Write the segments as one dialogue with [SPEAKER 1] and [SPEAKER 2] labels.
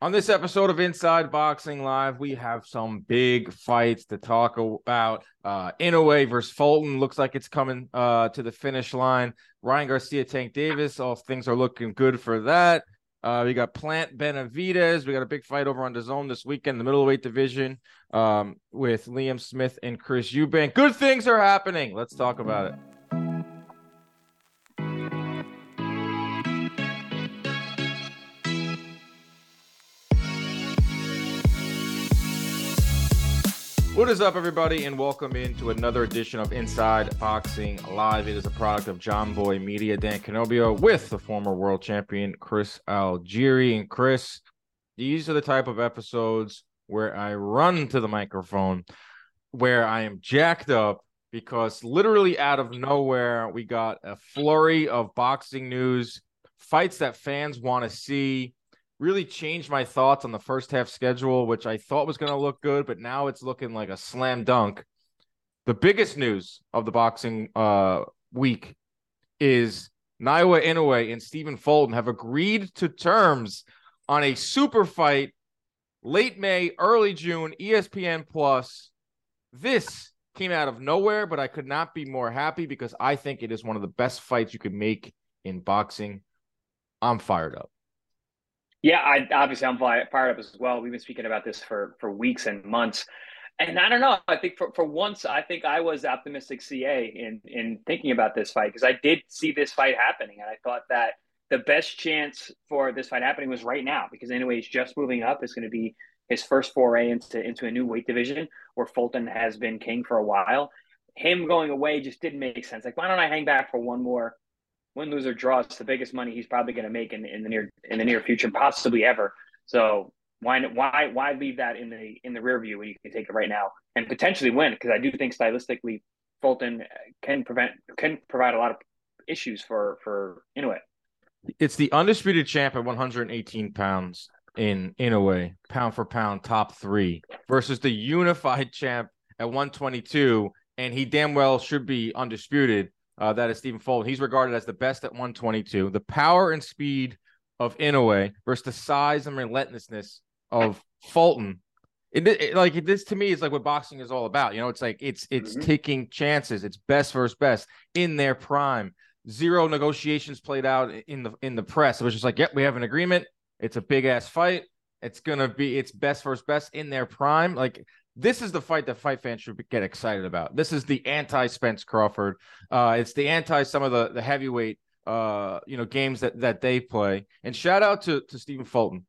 [SPEAKER 1] On this episode of Inside Boxing Live, we have some big fights to talk about. Uh, Inoue versus Fulton looks like it's coming uh, to the finish line. Ryan Garcia, Tank Davis, all things are looking good for that. Uh, we got Plant Benavidez. We got a big fight over on the zone this weekend, the middleweight division, um, with Liam Smith and Chris Eubank. Good things are happening. Let's talk about it. What is up, everybody, and welcome into another edition of Inside Boxing Live. It is a product of Jomboy Media, Dan Canobbio, with the former world champion Chris Algieri. And Chris, these are the type of episodes where I run to the microphone, where I am jacked up because literally out of nowhere, we got a flurry of boxing news, fights that fans want to see really changed my thoughts on the first half schedule, which I thought was going to look good, but now it's looking like a slam dunk. The biggest news of the boxing uh, week is Naoya Inoue and Stephen Fulton have agreed to terms on a super fight late May, early June, ESPN Plus. This came out of nowhere, but I could not be more happy because I think it is one of the best fights you could make in boxing. I'm fired up.
[SPEAKER 2] Yeah, I obviously I'm fired up as well. We've been speaking about this for for weeks and months. And I don't know. I think for, for once, I think I was optimistic CA in in thinking about this fight because I did see this fight happening, and I thought that the best chance for this fight happening was right now because anyway, he's just moving up. It's going to be his first foray into into a new weight division where Fulton has been king for a while. Him going away just didn't make sense. Like, why don't I hang back for one more win, lose or draw, it's the biggest money he's probably going to make in, in the near in the near future, possibly ever. So why why why leave that in the in the rear view when you can take it right now and potentially win? Because I do think stylistically, Fulton uh, can prevent can provide a lot of issues for for Inoue.
[SPEAKER 1] It's the undisputed champ at 118 pounds in Inoue, pound for pound, top three versus the unified champ at 122, and he damn well should be undisputed uh, that is Stephen Fulton. He's regarded as the best at 122. The power and speed of Inoue versus the size and relentlessness of Fulton. It, it, like this to me is like what boxing is all about. You know, it's like it's it's mm-hmm. taking chances. It's best versus best in their prime. Zero negotiations played out in the in the press. It was just like, yep, we have an agreement. It's a big ass fight. It's gonna be it's best versus best in their prime. Like this is the fight that fight fans should get excited about. This is the anti Spence Crawford. Uh, it's the anti some of the the heavyweight uh, you know games that that they play. And shout out to to Stephen Fulton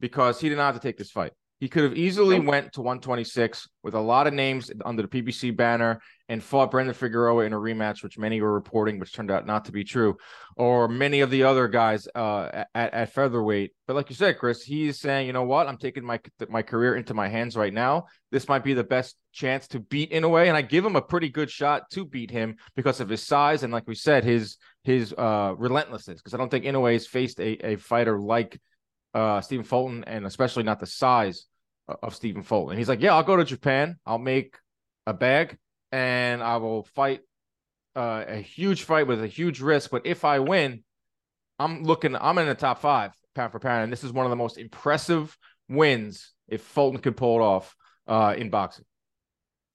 [SPEAKER 1] because he did not have to take this fight. He could have easily went to 126 with a lot of names under the PBC banner and fought Brandon Figueroa in a rematch, which many were reporting, which turned out not to be true, or many of the other guys uh, at, at featherweight. But like you said, Chris, he's saying, you know what, I'm taking my my career into my hands right now. This might be the best chance to beat Inoue, and I give him a pretty good shot to beat him because of his size and, like we said, his his uh, relentlessness. Because I don't think Inoue has faced a, a fighter like uh, Stephen Fulton, and especially not the size of Stephen Fulton. And he's like, "Yeah, I'll go to Japan. I'll make a bag, and I will fight uh, a huge fight with a huge risk. But if I win, I'm looking. I'm in the top five pound for pound, and this is one of the most impressive wins if Fulton could pull it off uh, in boxing.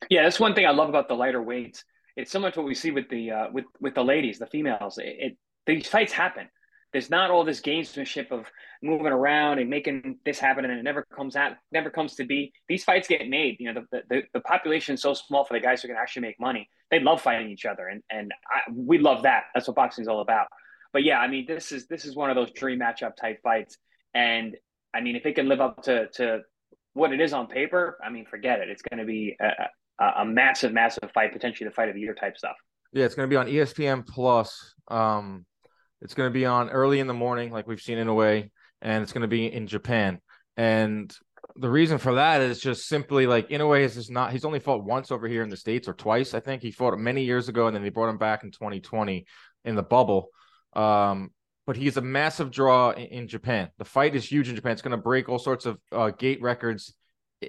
[SPEAKER 2] Yeah, that's one thing I love about the lighter weights. It's similar to what we see with the uh, with with the ladies, the females. It, it these fights happen. There's not all this gamesmanship of moving around and making this happen, and it never comes out, never comes to be. These fights get made. You know, the the, the population is so small for the guys who can actually make money. They love fighting each other, and and I, we love that. That's what boxing is all about. But yeah, I mean, this is this is one of those dream matchup type fights, and I mean, if it can live up to to what it is on paper, I mean, forget it. It's going to be a, a, massive, massive fight, potentially the fight of the year type stuff.
[SPEAKER 1] Yeah, it's going to be on ESPN Plus. Um, it's going to be on early in the morning, like we've seen in a way, and it's going to be in Japan. And the reason for that is just simply like Inoue is just not. He's only fought once over here in the states or twice. I think he fought many years ago, and then they brought him back in 2020 in the bubble. Um, but he's a massive draw in, in, Japan. The fight is huge in Japan. It's going to break all sorts of uh, gate records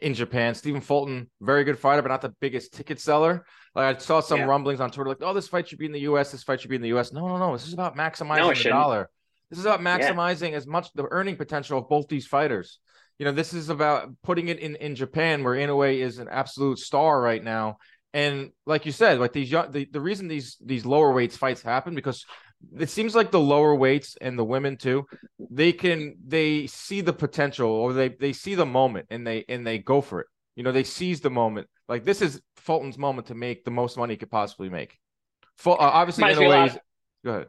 [SPEAKER 1] in Japan. Stephen Fulton, very good fighter, but not the biggest ticket seller. Like I saw some yeah. rumblings on Twitter, like, "Oh, this fight should be in the U.S. This fight should be in the U.S." No, no, no. This is about maximizing no, the dollar. This is about maximizing yeah. as much the earning potential of both these fighters. You know, this is about putting it in in Japan, where Inoue is an absolute star right now. And like you said, like these young, the, the reason these these lower weights fights happen because it seems like the lower weights and the women too, they can they see the potential or they they see the moment and they and they go for it. You know, they seize the moment. Like this is Fulton's moment to make the most money he could possibly make. Full, uh, obviously, in a way, go ahead.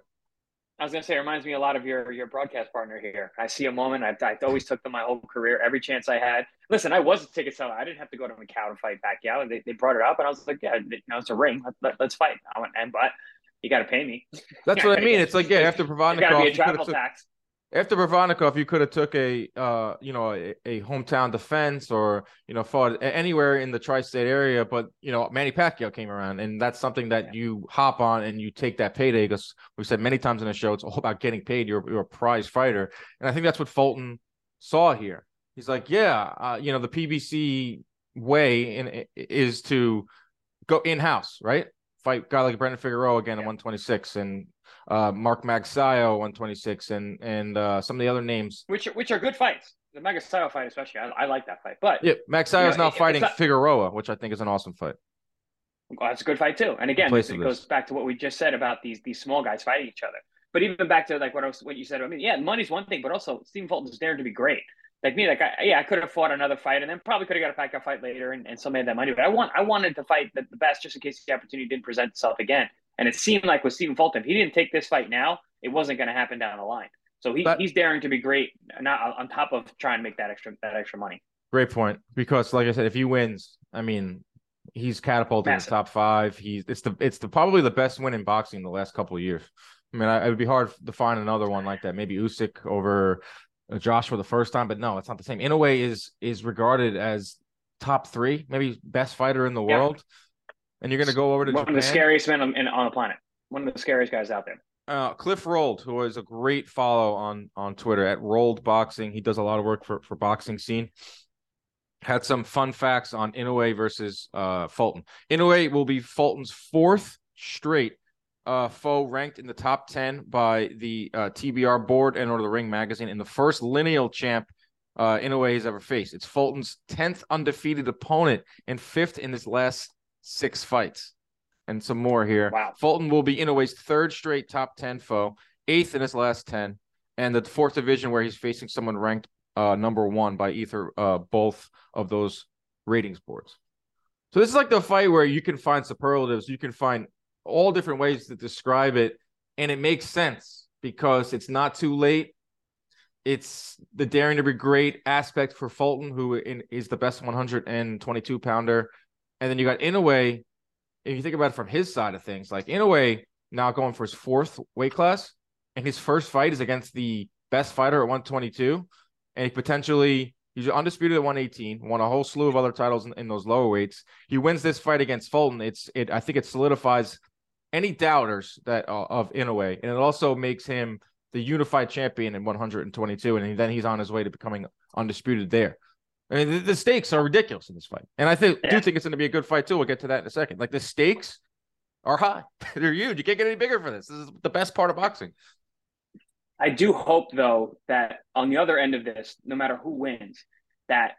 [SPEAKER 2] I was gonna say, it reminds me a lot of your your broadcast partner here. I see a moment. I, I always took them my whole career, every chance I had. Listen, I was a ticket seller. I didn't have to go to Macau to fight Pacquiao, they, they brought it up, and I was like, yeah, you know, it's a ring. Let, us fight. I went, and but you got to pay me.
[SPEAKER 1] That's what I mean. It's like yeah, after Provodnikov,
[SPEAKER 2] got to be a travel tax
[SPEAKER 1] after Provodnikov, you could have took a uh, you know a, a, hometown defense or you know fought anywhere in the tri-state area, but you know Manny Pacquiao came around, and that's something that yeah. you hop on and you take that payday because we've said many times in the show it's all about getting paid. You're you're a prize fighter, and I think that's what Fulton saw here. He's like, yeah, uh, you know the PBC way in, is to go in house, right? Fight guy like Brandon Figueroa again yeah. at 126, and uh, Mark Magsayo 126 and and uh, some of the other names,
[SPEAKER 2] which which are good fights. The Magsayo fight, especially, I, I, like that fight. But
[SPEAKER 1] yeah, Magsayo is now fighting not, Figueroa, which I think is an awesome fight.
[SPEAKER 2] Well, that's a good fight too. And again, it goes back to what we just said about these these small guys fighting each other. But even back to like what I was what you said. I mean, yeah, money's one thing, but also Stephen Fulton's there to be great. Like me, like I, yeah, I could have fought another fight and then probably could have got a Pacquiao fight later and, and still made that money. But I want I wanted to fight the, the best just in case the opportunity didn't present itself again. And it seemed like with Stephen Fulton, if he didn't take this fight now, it wasn't going to happen down the line. So he, but, he's daring to be great, not on top of trying to make that extra that extra money.
[SPEAKER 1] Great point. Because like I said, if he wins, I mean, he's catapulted Massive. in top five. He's it's the it's the probably the best win in boxing in the last couple of years. I mean, I, it would be hard to find another one like that. Maybe Usyk over Josh for the first time, but no, it's not the same. Inoue is is regarded as top three, maybe best fighter in the yeah. world and you're going to go over to
[SPEAKER 2] one
[SPEAKER 1] Japan?
[SPEAKER 2] of the scariest men on, on the planet. One of the scariest guys out there.
[SPEAKER 1] Uh, Cliff Rold, who is a great follow on on Twitter at Rold Boxing. He does a lot of work for for boxing scene. Had some fun facts on Inoue versus uh, Fulton. Inoue will be Fulton's fourth straight uh, foe ranked in the top 10 by the uh, TBR board and or the Ring magazine in the first lineal champ uh, Inoue has ever faced. It's Fulton's 10th undefeated opponent and fifth in his last six fights and some more here.
[SPEAKER 2] Wow.
[SPEAKER 1] Fulton will be Inoue's third straight top 10 foe, eighth in his last 10, and the fourth division where he's facing someone ranked uh, number one by either uh, both of those ratings boards. So this is like the fight where you can find superlatives, you can find all different ways to describe it, and it makes sense because it's not too late. It's the daring to be great aspect for Fulton, who is the best 122 pounder and then you got Inoue, if you think about it from his side of things, like Inoue now going for his fourth weight class, and his first fight is against the best fighter at 122, and he potentially he's undisputed at 118, won a whole slew of other titles in, in those lower weights. He wins this fight against Fulton. It's it I think it solidifies any doubters that uh, of Inoue, and it also makes him the unified champion in 122, and then he's on his way to becoming undisputed there. I mean, the, the, stakes are ridiculous in this fight, and I think yeah. do think it's going to be a good fight too. We'll get to that in a second. Like the stakes are high; they're huge. You can't get any bigger for this. This is the best part of boxing.
[SPEAKER 2] I do hope, though, that on the other end of this, no matter who wins, that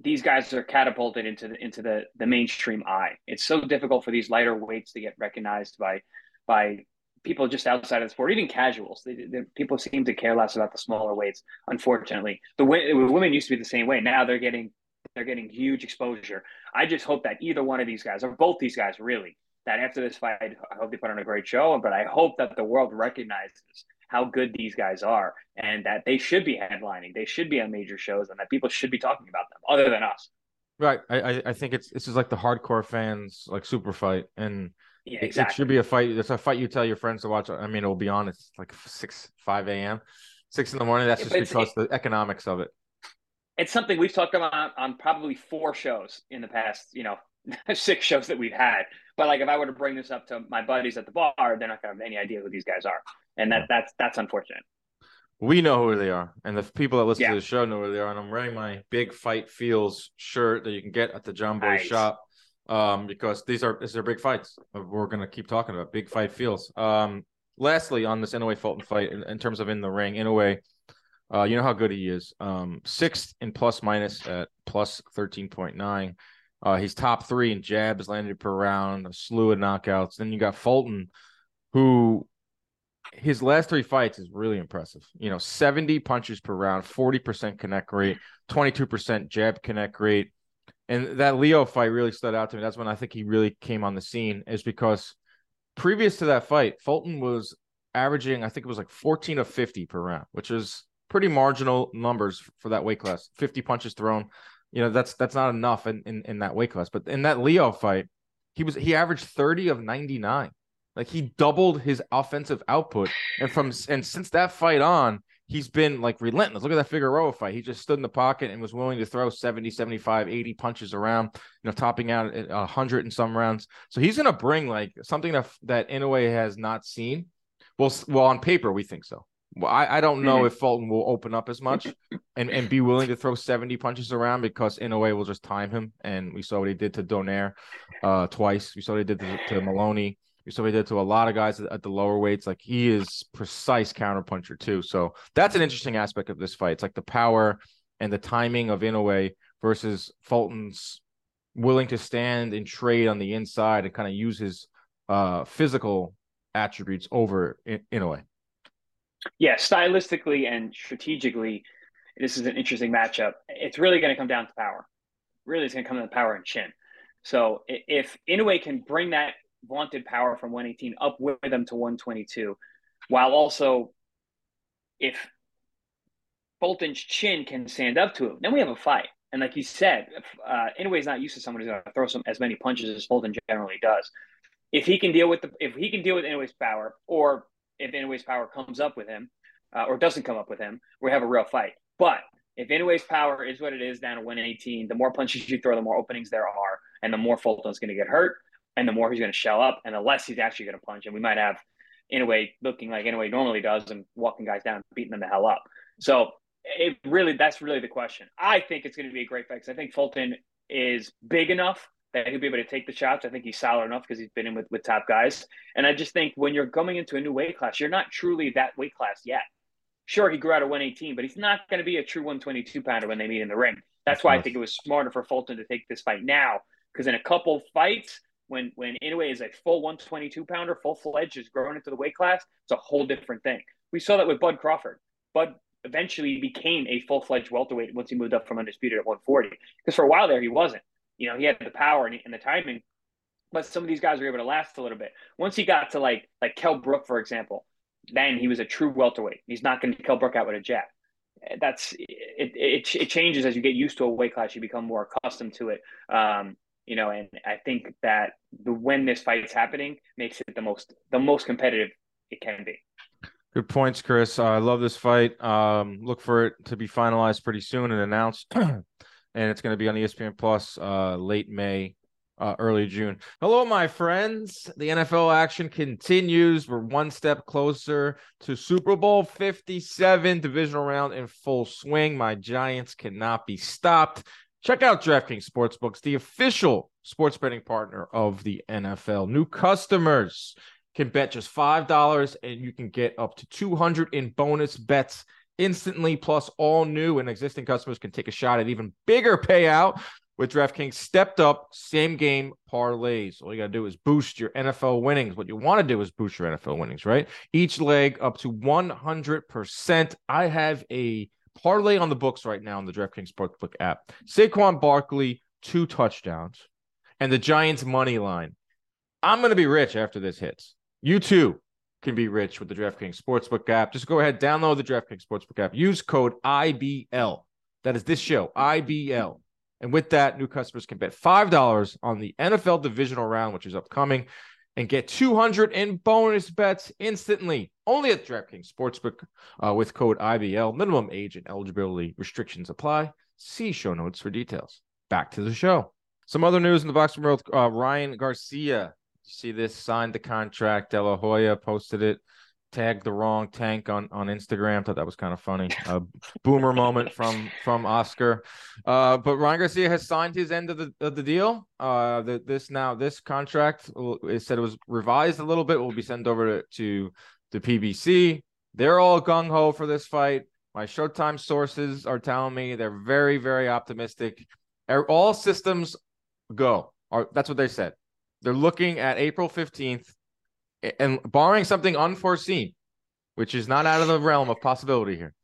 [SPEAKER 2] these guys are catapulted into the into the the mainstream eye. It's so difficult for these lighter weights to get recognized by by people just outside of the sport, even casuals. They, they, people seem to care less about the smaller weights. Unfortunately, the women used to be the same way. Now they're getting they're getting huge exposure. I just hope that either one of these guys, or both these guys, really, that after this fight, I hope they put on a great show. But I hope that the world recognizes how good these guys are, and that they should be headlining, they should be on major shows, and that people should be talking about them, other than us.
[SPEAKER 1] Right. I I think it's this is like the hardcore fans like super fight and
[SPEAKER 2] yeah, exactly.
[SPEAKER 1] It should be a fight. It's a fight you tell your friends to watch. I mean, it'll be on. It's like six, five a.m., six in the morning. That's just because it, the economics of it.
[SPEAKER 2] It's something we've talked about on probably four shows in the past, you know, six shows that we've had. But like, if I were to bring this up to my buddies at the bar, they're not going to have any idea who these guys are, and that that's that's unfortunate.
[SPEAKER 1] We know who they are, and the people that listen yeah. to the show know who they are. And I'm wearing my Big Fight Feels shirt that you can get at the Jomboy nice. shop um, because these are these are big fights. We're gonna keep talking about big fight feels. Um, lastly, on this Inoue Fulton fight, in, in, terms of in the ring, Inoue Uh, you know how good he is. Um, sixth in plus minus at plus 13.9. Uh, he's top three in jabs landed per round, a slew of knockouts. Then you got Fulton, who his last three fights is really impressive. You know, 70 punches per round, 40% connect rate, 22% jab connect rate. And that Leo fight really stood out to me. That's when I think he really came on the scene, is because previous to that fight, Fulton was averaging, I think it was like 14 of 50 per round, which is pretty marginal numbers for that weight class. 50 punches thrown. You know, that's that's not enough in, in, in that weight class. But in that Leo fight, he was he averaged 30 of 99. Like he doubled his offensive output. And from and since that fight on, he's been like relentless. Look at that Figueroa fight. He just stood in the pocket and was willing to throw 70, 75, 80 punches around, you know, topping out at 100 in some rounds. So he's going to bring like something that that Inoue has not seen. Well, well, on paper, we think so. Well, I, I don't know mm-hmm. if Fulton will open up as much and, and be willing to throw 70 punches around because Inoue will just time him. And we saw what he did to Donaire uh, twice. We saw what he did to, to Moloney. So he did to a lot of guys at the lower weights. Like he is precise counterpuncher too. So that's an interesting aspect of this fight. It's like the power and the timing of Inoue versus Fulton's willing to stand and trade on the inside and kind of use his uh, physical attributes over in, Inoue.
[SPEAKER 2] Yeah, stylistically and strategically, this is an interesting matchup. It's really going to come down to power. Really, it's going to come down to power and chin. So if Inoue can bring that vaunted power from 118 up with them to 122, while also if Fulton's chin can stand up to him, then we have a fight. And like you said, uh, Inoue's not used to someone who's going to throw some as many punches as Fulton generally does. If he can deal with the if he can deal with Inoue's power, or if Inoue's power comes up with him, uh, or doesn't come up with him, we have a real fight. But if Inoue's power is what it is down to 118, the more punches you throw, the more openings there are, and the more Fulton's going to get hurt and the more he's going to shell up, and the less he's actually going to punch. And we might have Inoue looking like Inoue normally does and walking guys down, beating them the hell up. So it really that's really the question. I think it's going to be a great fight because I think Fulton is big enough that he'll be able to take the shots. I think he's solid enough because he's been in with, with top guys. And I just think when you're coming into a new weight class, you're not truly that weight class yet. Sure, he grew out of 118, but he's not going to be a true 122 pounder when they meet in the ring. That's why I think it was smarter for Fulton to take this fight now because in a couple fights, when when Inoue is a full 122 pounder, full fledged, is growing into the weight class, it's a whole different thing. We saw that with Bud Crawford. Bud eventually became a full fledged welterweight once he moved up from undisputed at 140. Because for a while there, he wasn't. You know, he had the power and, and the timing, but some of these guys were able to last a little bit. Once he got to like like Kell Brook, for example, then he was a true welterweight. He's not going to Kell Brook out with a jab. That's it, it. It changes as you get used to a weight class. You become more accustomed to it. Um, you know, and I think that the when this fight is happening makes it the most the most competitive it can be.
[SPEAKER 1] Good points, Chris. Uh, I love this fight. Um, look for it to be finalized pretty soon and announced, and it's going to be on ESPN Plus uh, late May, uh, early June. Hello, my friends. The NFL action continues. We're one step closer to Super Bowl 57 divisional round in full swing. My Giants cannot be stopped. Check out DraftKings Sportsbooks, the official sports betting partner of the NFL. New customers can bet just $5 and you can get up to 200 in bonus bets instantly. Plus, all new and existing customers can take a shot at even bigger payout with DraftKings stepped up same game parlays. All you got to do is boost your NFL winnings. What you want to do is boost your NFL winnings, right? Each leg up to 100%. I have a parlay on the books right now on the DraftKings Sportsbook app. Saquon Barkley, two touchdowns, and the Giants money line. I'm going to be rich after this hits. You too can be rich with the DraftKings Sportsbook app. Just go ahead, download the DraftKings Sportsbook app. Use code IBL. That is this show, IBL. And with that, new customers can bet $5 on the NFL divisional round, which is upcoming and get 200 in bonus bets instantly only at DraftKings Sportsbook uh, with code IBL. Minimum age and eligibility restrictions apply. See show notes for details. Back to the show. Some other news in the boxing world. Uh, Ryan Garcia, see this, signed the contract. De La Hoya posted it tagged the wrong tank on on Instagram. Thought that was kind of funny. A boomer moment from from Oscar. Uh, but Ryan Garcia has signed his end of the of the deal. Uh, the, this now this contract it said it was revised a little bit. Will be sent over to to the PBC. They're all gung ho for this fight. My Showtime sources are telling me they're very, very optimistic. All systems go. Or that's what they said. They're looking at April 15th and barring something unforeseen, which is not out of the realm of possibility here,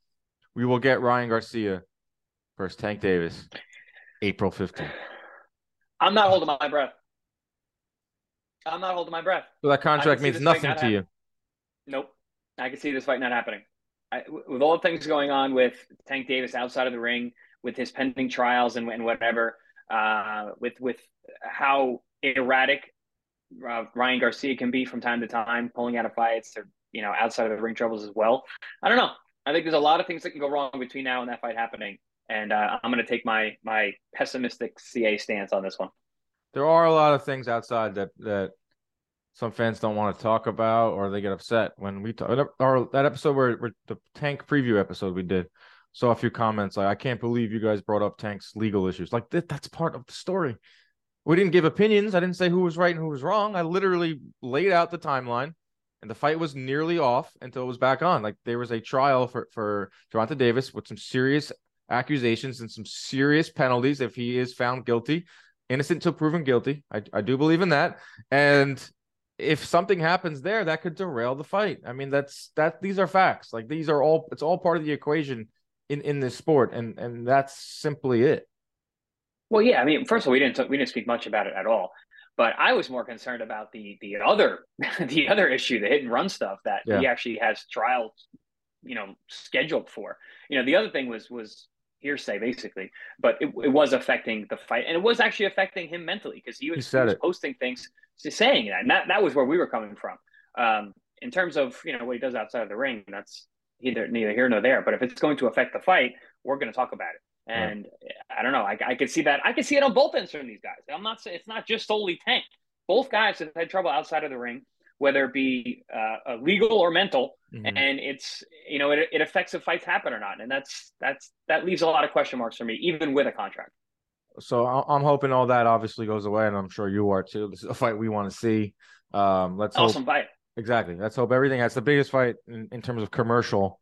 [SPEAKER 1] we will get Ryan Garcia versus Tank Davis April 15th.
[SPEAKER 2] I'm not holding my breath. I'm not holding my breath.
[SPEAKER 1] So that contract means nothing to you.
[SPEAKER 2] Nope. I can see this fight not happening. I, with all the things going on with Tank Davis outside of the ring, with his pending trials and, and whatever, uh, with with how erratic uh, Ryan Garcia can be from time to time, pulling out of fights or you know outside of the ring troubles as well. I don't know. I think there's a lot of things that can go wrong between now and that fight happening, and uh, I'm going to take my my pessimistic CA stance on this one.
[SPEAKER 1] There are a lot of things outside that that some fans don't want to talk about or they get upset when we talk or that episode where, where the tank preview episode we did saw a few comments like i can't believe you guys brought up tank's legal issues like that, that's part of the story we didn't give opinions i didn't say who was right and who was wrong i literally laid out the timeline and the fight was nearly off until it was back on like there was a trial for for Gervonta Davis with some serious accusations and some serious penalties if he is found guilty innocent until proven guilty I, I do believe in that and if something happens there, that could derail the fight. I mean, that's that. These are facts. Like these are all. It's all part of the equation in in this sport, and and that's simply it.
[SPEAKER 2] Well, yeah. I mean, first of all, we didn't we didn't speak much about it at all. But I was more concerned about the the other the other issue, the hit and run stuff that yeah. he actually has trials, you know, scheduled for. You know, the other thing was was hearsay basically, but it, it was affecting the fight, and it was actually affecting him mentally because he was, he, he was posting things saying that, and that that was where we were coming from. Um, in terms of you know what he does outside of the ring, that's either neither here nor there. But if it's going to affect the fight, we're going to talk about it. And right. I don't know. I, I could see that. I could see it on both ends from these guys. I'm not saying it's not just solely Tank. Both guys have had trouble outside of the ring, whether it be uh, legal or mental, mm-hmm. and it's you know it, it affects if fights happen or not. And that's that's that leaves a lot of question marks for me, even with a contract
[SPEAKER 1] so I'm hoping all that obviously goes away, and I'm sure you are too. This is a fight we want to see. Um, let's
[SPEAKER 2] awesome
[SPEAKER 1] hope,
[SPEAKER 2] fight.
[SPEAKER 1] Exactly. Let's hope everything. That's the biggest fight in, in terms of commercial.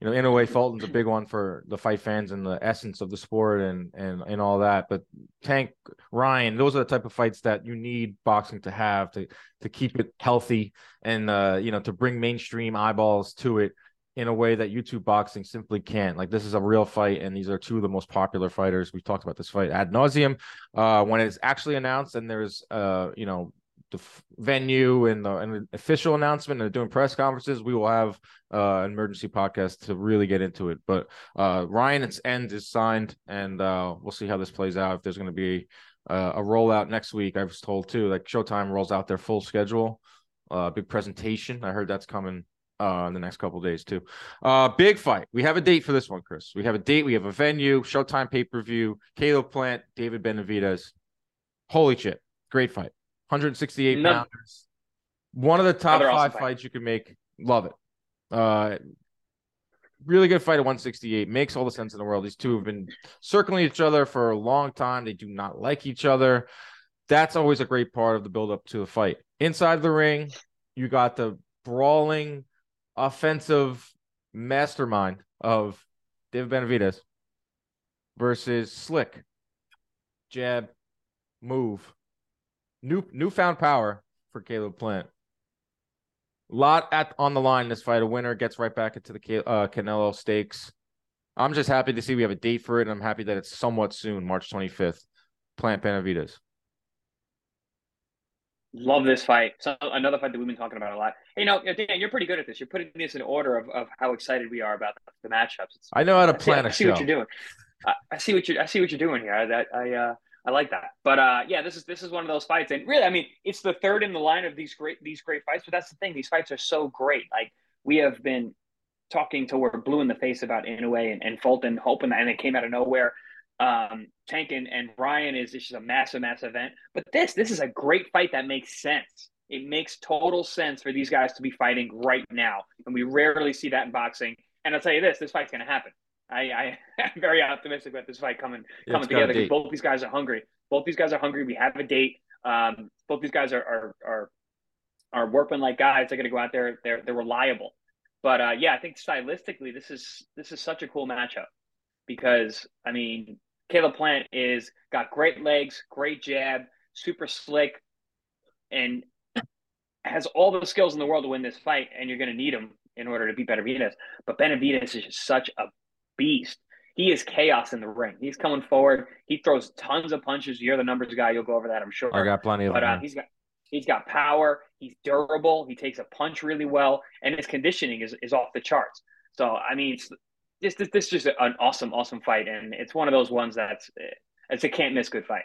[SPEAKER 1] You know, in a way, Fulton's a big one for the fight fans and the essence of the sport and and and all that. But Tank Ryan, those are the type of fights that you need boxing to have to to keep it healthy and uh, you know to bring mainstream eyeballs to it in a way that YouTube boxing simply can't. Like this is a real fight, and these are two of the most popular fighters. We've talked about this fight ad nauseum. Uh, when it's actually announced, and there's uh, you know, the venue and the, and the official announcement, and doing press conferences, we will have uh, an emergency podcast to really get into it. But uh, Ryan's end is signed, and uh, we'll see how this plays out. If there's going to be uh, a rollout next week, I was told too. Like Showtime rolls out their full schedule, uh, big presentation. I heard that's coming uh, in the next couple days too. Uh, big fight. We have a date for this one, Chris. We have a date. We have a venue. Showtime pay per view. Caleb Plant, David Benavidez. Holy shit! Great fight. 168 no. pounders. One of the top five awesome fights you can make. Love it. Uh, really good fight at 168. Makes all the sense in the world. These two have been circling each other for a long time. They do not like each other. That's always a great part of the build up to the fight. Inside the ring, you got the brawling offensive mastermind of David Benavidez versus Slick, jab, move, new newfound power for Caleb Plant. A lot at on the line this fight. A winner gets right back into the uh, Canelo stakes. I'm just happy to see we have a date for it. And I'm happy that it's somewhat soon, March 25th. Plant Benavidez.
[SPEAKER 2] Love this fight. So another fight that we've been talking about a lot. Hey, you know, Dan, you're pretty good at this. You're putting this in order of, of how excited we are about the matchups. It's,
[SPEAKER 1] I know how to plan
[SPEAKER 2] I see,
[SPEAKER 1] a
[SPEAKER 2] I see what you're doing. I, I, see what you're. I see what you're doing here. I I uh, I like that. But uh, yeah, this is this is one of those fights, and really, I mean, it's the third in the line of these great these great fights. But that's the thing; these fights are so great. Like we have been talking to we're blue in the face about Inoue and, and Fulton, hoping that, and it came out of nowhere um, Tank and, and Ryan is this is a massive, massive event. But this, this is a great fight that makes sense. It makes total sense for these guys to be fighting right now, and we rarely see that in boxing. And I'll tell you this: this fight's going to happen. I, I am very optimistic about this fight coming yeah, coming together because both these guys are hungry. Both these guys are hungry. We have a date. Um, both these guys are are are are working like guys. They're going to go out there. They're they're reliable. But uh, yeah, I think stylistically, this is this is such a cool matchup because I mean, Caleb Plant is got great legs, great jab, super slick, and has all the skills in the world to win this fight. And you're going to need him in order to beat Benavidez. But Benavidez is just such a beast. He is chaos in the ring. He's coming forward. He throws tons of punches. You're the numbers guy. You'll go over that, I'm sure.
[SPEAKER 1] I got plenty of
[SPEAKER 2] but,
[SPEAKER 1] them.
[SPEAKER 2] Uh, he's got he's got power. He's durable. He takes a punch really well, and his conditioning is, is off the charts. So I mean, this this this is just an awesome awesome fight, and it's one of those ones that's it's a can't miss good fight.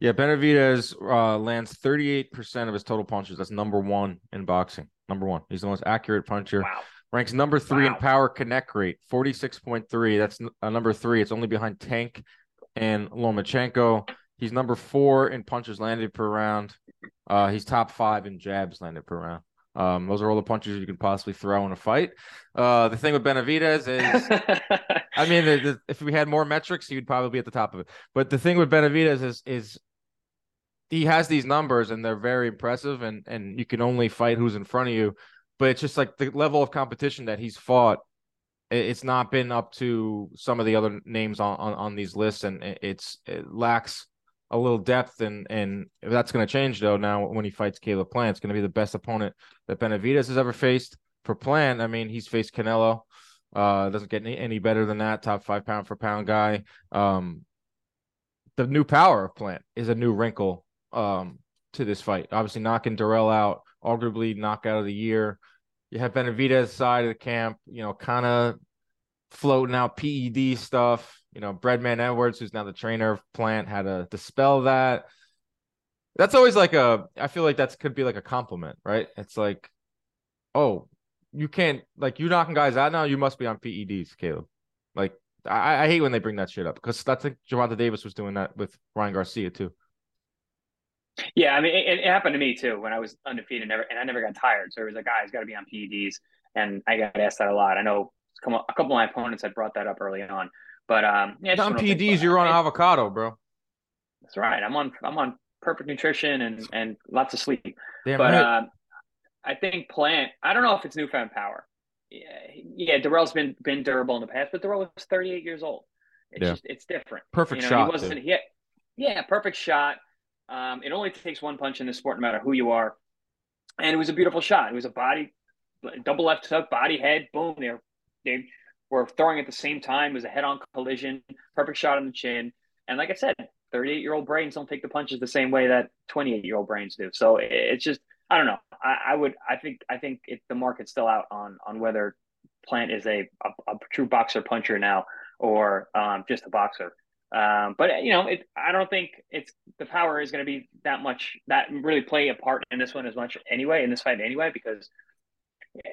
[SPEAKER 1] Yeah, Benavidez uh, lands 38% of his total punches. That's number one in boxing. Number one. He's the most accurate puncher.
[SPEAKER 2] Wow.
[SPEAKER 1] Ranks number three
[SPEAKER 2] Wow.
[SPEAKER 1] in power connect rate, 46.3. That's uh, number three. It's only behind Tank and Lomachenko. He's number four in punches landed per round. Uh, he's top five in jabs landed per round. Um, those are all the punches you can possibly throw in a fight. Uh, the thing with Benavidez is I mean, the, the, if we had more metrics, he'd probably be at the top of it. But the thing with Benavidez is is he has these numbers and they're very impressive, and and you can only fight who's in front of you. But it's just like the level of competition that he's fought. It's not been up to some of the other names on on, on these lists, and it- it's it lacks a little depth, and and that's going to change though. Now when he fights Caleb Plant, it's going to be the best opponent that Benavidez has ever faced. For Plant, I mean, he's faced Canelo. Uh, doesn't get any, any better than that. Top five pound for pound guy. Um, the new power of Plant is a new wrinkle um to this fight. Obviously, knocking Dirrell out, arguably knockout of the year. You have Benavidez side of the camp, you know, kind of floating out PED stuff. You know, Breadman Edwards, who's now the trainer of Plant, had to dispel that. That's always like a. I feel like that could be like a compliment, right? It's like, oh, you can't like you knocking guys out now. You must be on PEDs, Caleb. Like I, I hate when they bring that shit up because that's like Gervonta Davis was doing that with Ryan Garcia too.
[SPEAKER 2] Yeah, I mean, it, it happened to me too when I was undefeated, and never, and I never got tired. So it was like, guys, got to be on PEDs, and I got asked that a lot. I know a couple of my opponents had brought that up early on, but um, yeah,
[SPEAKER 1] on
[SPEAKER 2] things.
[SPEAKER 1] PEDs, you're on avocado, bro.
[SPEAKER 2] That's right. I'm on I'm on perfect nutrition and and lots of sleep.
[SPEAKER 1] Damn
[SPEAKER 2] but
[SPEAKER 1] right.
[SPEAKER 2] um, I think Plant. I don't know if it's newfound power. Yeah, yeah, Dirrell's been been durable in the past, but Dirrell was 38 years old. It's
[SPEAKER 1] Yeah.
[SPEAKER 2] just it's different.
[SPEAKER 1] Perfect
[SPEAKER 2] you know,
[SPEAKER 1] shot,
[SPEAKER 2] He wasn't. He had, yeah, perfect shot. Um, it only takes one punch in this sport, no matter who you are. And it was a beautiful shot. It was a body, double left hook, body head, boom. They were, they were throwing at the same time. It was a head-on collision, perfect shot on the chin. And like I said, 38-year-old brains don't take the punches the same way that 28-year-old brains do. So it's just, I don't know. I, I would, I think, I think it, the market's still out on on whether Plant is a, a, a true boxer puncher now or um, just a boxer. Um, but you know, it, I don't think it's the power is going to be that much that really play a part in this one as much anyway in this fight anyway because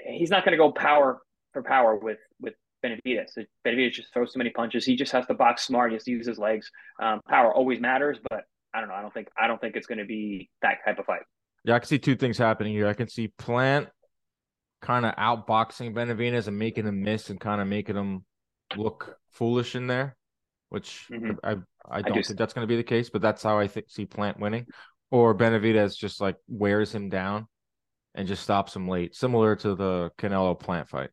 [SPEAKER 2] he's not going to go power for power with with Benavidez. Benavidez just throws too many punches. He just has to box smart. He has to use his legs. Um, power always matters, but I don't know. I don't think I don't think it's going to be that type of fight.
[SPEAKER 1] Yeah, I can see two things happening here. I can see Plant kind of outboxing Benavidez and making him miss and kind of making him look foolish in there, which
[SPEAKER 2] Mhm.
[SPEAKER 1] I I don't
[SPEAKER 2] do
[SPEAKER 1] think that's going to be the case, but that's how I think see Plant winning. Or Benavidez just like wears him down and just stops him late, similar to the Canelo Plant fight.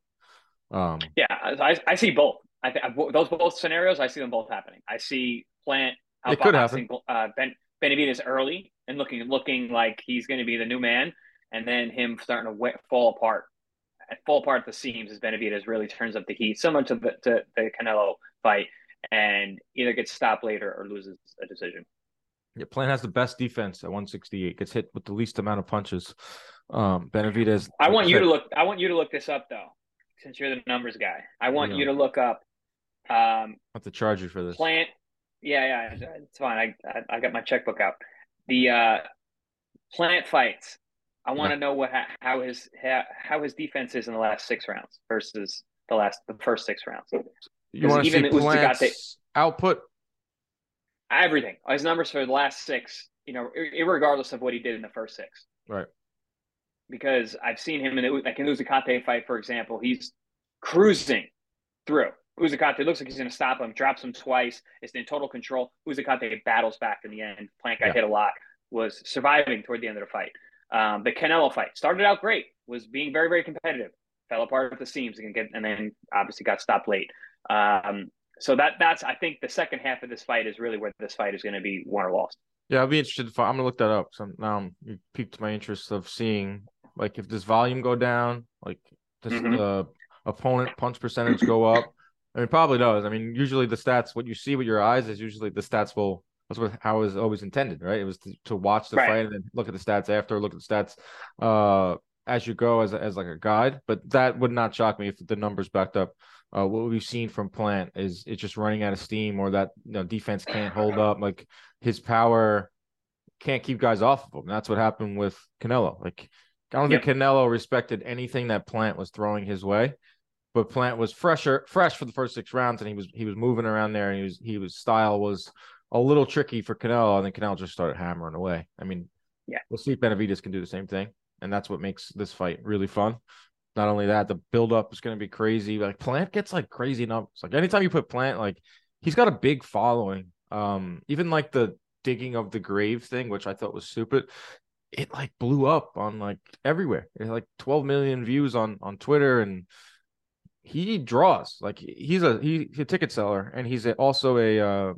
[SPEAKER 1] Um,
[SPEAKER 2] Yeah, I, I see both. I think those both scenarios. I see them both happening. I see Plant
[SPEAKER 1] It could
[SPEAKER 2] outboxing uh, Ben Benavidez early and looking looking like he's going to be the new man, and then him starting to fall apart, fall apart at the seams as Benavidez really turns up the heat, similar to the to the Canelo fight, and either gets stopped later or loses a decision.
[SPEAKER 1] yeah, Plant has the best defense at 168, gets hit with the least amount of punches. Um, Benavidez.
[SPEAKER 2] I want you to look. I want you to look this up though, since you're the numbers guy. I want
[SPEAKER 1] Yeah.
[SPEAKER 2] you to look up um,
[SPEAKER 1] have to charge you for this.
[SPEAKER 2] plant. Yeah, yeah, it's fine. I I, I got my checkbook out. The uh, plant fights. I want to know what how his how, how his defense is in the last six rounds versus the last the first six rounds.
[SPEAKER 1] You want to see
[SPEAKER 2] the
[SPEAKER 1] output?
[SPEAKER 2] Everything his numbers for the last six. You know, regardless of what he did in the first six.
[SPEAKER 1] Right.
[SPEAKER 2] Because I've seen him in the like in the Uzcategui fight, for example, he's cruising through. Uzcategui looks like he's going to stop him, drops him twice. It's in total control. Uzcategui battles back in the end. Plant got
[SPEAKER 1] Yeah.
[SPEAKER 2] hit a lot, was surviving toward the end of the fight. Um, the Canelo fight started out great, was being very, very competitive. fell apart at the seams and get and then obviously got stopped late. Um, so that that's I think the second half of this fight is really where this fight is going to be won or lost.
[SPEAKER 1] Yeah, I'll be interested. To, I'm gonna look that up. So now you piqued my interest of seeing like if this volume go down, like does mm-hmm. the opponent punch percentage go up? I mean, probably does. I mean, usually the stats, what you see with your eyes is usually the stats will that's what how it was always intended, right? It was to, to watch the right. fight and then look at the stats after, look at the stats uh as you go as as like a guide. But that would not shock me if the numbers backed up. Uh, what we've seen from Plant is it's just running out of steam, or that you know defense can't hold up. Like his power can't keep guys off of him. That's what happened with Canelo. Like I don't yep. think Canelo respected anything that Plant was throwing his way but Plant was fresher, fresh for the first six rounds, and he was he was moving around there, and he was he was style was a little tricky for Canelo, and then Canelo just started hammering away. I mean,
[SPEAKER 2] yeah,
[SPEAKER 1] we'll see if Benavidez can do the same thing, and that's what makes this fight really fun. Not only that, the build up is going to be crazy. Like Plant gets like crazy numbers. Like anytime you put Plant, like he's got a big following. Um, even like the digging of the grave thing, which I thought was stupid it like blew up on like everywhere. It like 12 million views on on Twitter and he draws like he's a he, he's a ticket seller and he's also a uh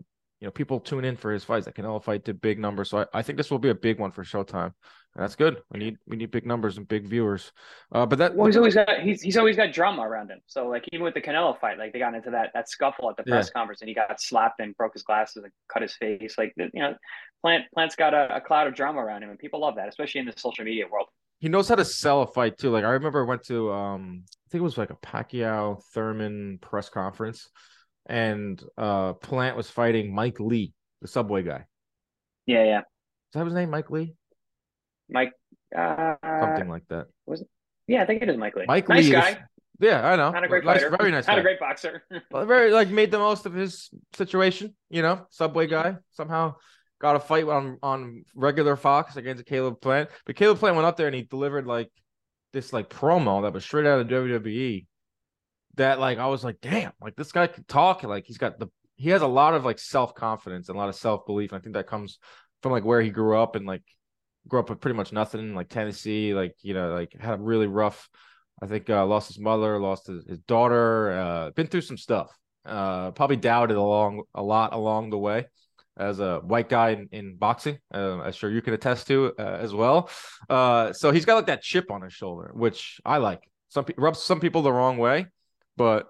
[SPEAKER 1] you know people tune in for his fights. That Canelo fight to big numbers. So I, I think this will be a big one for Showtime. That's good. We need we need big numbers and big viewers. Uh but that
[SPEAKER 2] well he's always got he's, he's always got drama around him. So like even with the Canelo fight like they got into that that scuffle at the press yeah. conference and he got slapped and broke his glasses and cut his face. Like you know Plant Plant's got a, a cloud of drama around him and people love that especially in the social media world.
[SPEAKER 1] He knows how to sell a fight too. Like I remember I went to um I think it was like a Pacquiao Thurman press conference and uh Plant was fighting Mike Lee, the subway guy.
[SPEAKER 2] Yeah, yeah. Is
[SPEAKER 1] that his name, Mike Lee?
[SPEAKER 2] Mike uh
[SPEAKER 1] something like that.
[SPEAKER 2] Was it? Yeah, I think it is Mike Lee.
[SPEAKER 1] Mike
[SPEAKER 2] nice
[SPEAKER 1] Lee
[SPEAKER 2] guy.
[SPEAKER 1] Is, yeah, I know.
[SPEAKER 2] Not a great nice, fighter. Very nice. Not guy. a great boxer.
[SPEAKER 1] very like made the most of his situation, you know, subway guy. Somehow got a fight on on regular Fox against Caleb Plant. But Caleb Plant went up there and he delivered like this like promo that was straight out of WWE. That like I was like, damn, like this guy can talk. Like he's got the he has a lot of like self confidence and a lot of self belief. I think that comes from like where he grew up and like grew up with pretty much nothing, like Tennessee, like you know, like had a really rough. I think uh, lost his mother, lost his, his daughter, uh, been through some stuff. Uh, probably doubted along a lot along the way as a white guy in, in boxing. Uh, I'm sure you can attest to uh, as well. Uh, so he's got like that chip on his shoulder, which I like. Some people rubs some people the wrong way, but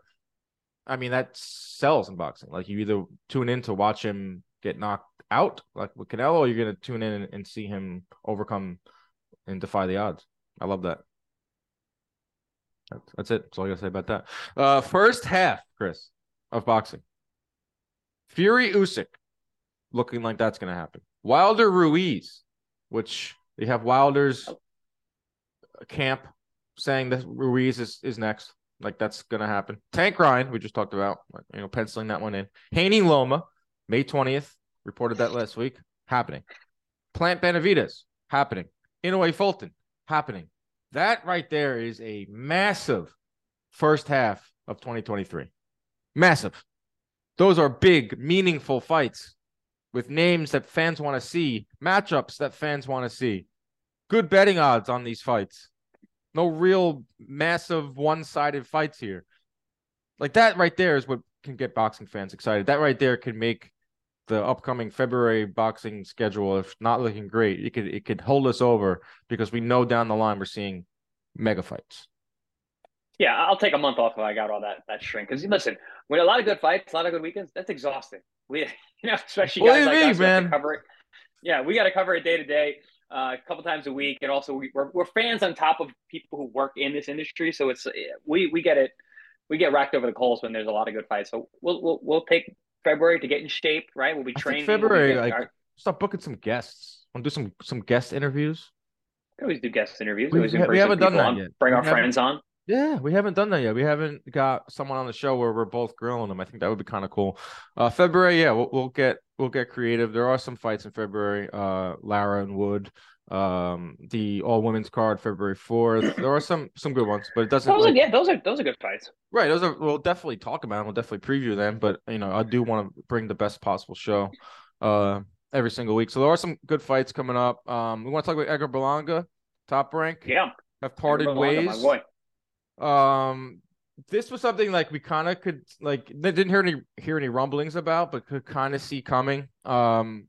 [SPEAKER 1] I mean that sells in boxing. Like you either tune in to watch him get knocked out, like with Canelo, or you're gonna tune in and, and see him overcome and defy the odds. I love that. That's, that's it. That's all I gotta say about that. Uh, first half, Chris, of boxing. Fury Usyk looking like that's to happen. Wilder Ruiz, which they have Wilder's camp saying that Ruiz is, is next. Like that's to happen. Tank Ryan, we just talked about, you know, penciling that one in. Haney Loma, May 20th, reported that last week, happening. Plant Benavidez, happening. Inoue Fulton, happening. That right there is a massive first half of 2023. Massive. Those are big, meaningful fights with names that fans want to see, matchups that fans want to see, good betting odds on these fights. No real massive one sided fights here. Like that right there is what can get boxing fans excited. That right there can make the upcoming February boxing schedule, if not looking great, it could it could hold us over because we know down the line we're seeing mega fights.
[SPEAKER 2] Yeah, I'll take a month off if I got all that that shrink. Because listen, with a lot of good fights, a lot of good weekends, that's exhausting. We, you know, especially guys like us, man. cover it. Yeah, we got to cover it day to day, uh, a couple times a week, and also we, are we're fans on top of people who work in this industry. So it's we we get it, we get racked over the coals when there's a lot of good fights. So we'll we'll we'll take February to get in shape, right? We'll be training.
[SPEAKER 1] February, we'll like start booking some guests. Want to do some some guest interviews?
[SPEAKER 2] We always do guest interviews.
[SPEAKER 1] We,
[SPEAKER 2] we,
[SPEAKER 1] we haven't done that
[SPEAKER 2] on,
[SPEAKER 1] yet.
[SPEAKER 2] Bring our friends on.
[SPEAKER 1] Yeah, we haven't done that yet. We haven't got someone on the show where we're both grilling them. I think that would be kind of cool. Uh, February, yeah, we'll, we'll get we'll get creative. There are some fights in February. Uh, Lara and Wood. Um, the all women's card February fourth. There are some some good ones, but it doesn't.
[SPEAKER 2] Those like, are, yeah, those are those are good fights.
[SPEAKER 1] Right, those are. We'll definitely talk about them. We'll definitely preview them. But you know, I do want to bring the best possible show. Uh, every single week. So there are some good fights coming up. Um, we want to talk about Edgar Berlanga, top rank.
[SPEAKER 2] Yeah,
[SPEAKER 1] have parted ways. Um, this was something like we kind of could like didn't hear any hear any rumblings about, but could kind of see coming. Um,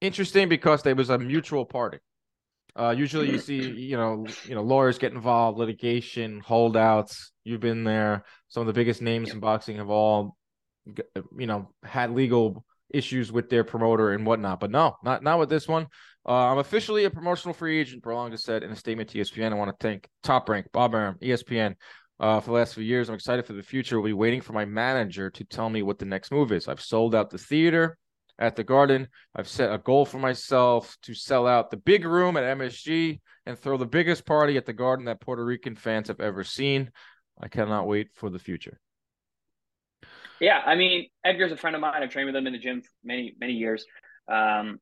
[SPEAKER 1] interesting because there was a mutual party. Uh, usually you see, you know, you know, lawyers get involved, litigation, holdouts. You've been there. Some of the biggest names in boxing have all, you know, had legal issues with their promoter and whatnot. But no, not not with this one. Uh, I'm officially a promotional free agent. Berlanga said in a statement to ESPN. I want to thank Top Rank, Bob Arum, ESPN, uh, for the last few years. I'm excited for the future. We'll be waiting for my manager to tell me what the next move is. I've sold out the theater at the Garden. I've set a goal for myself to sell out the big room at MSG and throw the biggest party at the Garden that Puerto Rican fans have ever seen. I cannot wait for the future.
[SPEAKER 2] Yeah, I mean, Edgar's a friend of mine. I've trained with him in the gym for many, many years. Um,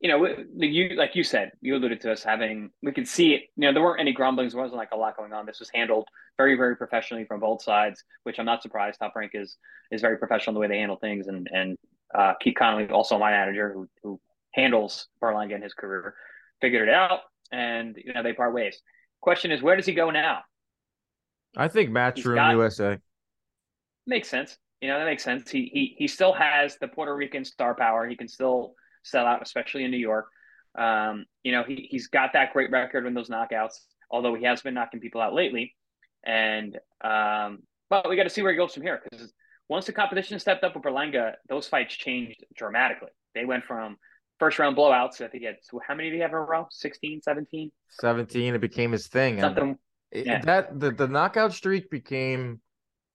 [SPEAKER 2] you know, you like you said, you alluded to us having we could see it. You know, there weren't any grumblings. There wasn't like a lot going on. This was handled very, very professionally from both sides, which I'm not surprised. Top Rank is is very professional in the way they handle things, and and uh, Keith Connolly, also my manager, who who handles Berlanga in his career, figured it out, and you know they part ways. Question is, where does he go now?
[SPEAKER 1] I think Matchroom got, USA
[SPEAKER 2] makes sense. You know that makes sense. He he he still has the Puerto Rican star power. He can still sell out, especially in New York. Um, you know, he, he's got that great record in those knockouts, although he has been knocking people out lately. And, um, but we got to see where he goes from here because once the competition stepped up with Berlanga, those fights changed dramatically. They went from first round blowouts. I think he had, how many did he have in a row? 16, 17?
[SPEAKER 1] 17. It became his thing.
[SPEAKER 2] Something.
[SPEAKER 1] yeah. That the, the knockout streak became,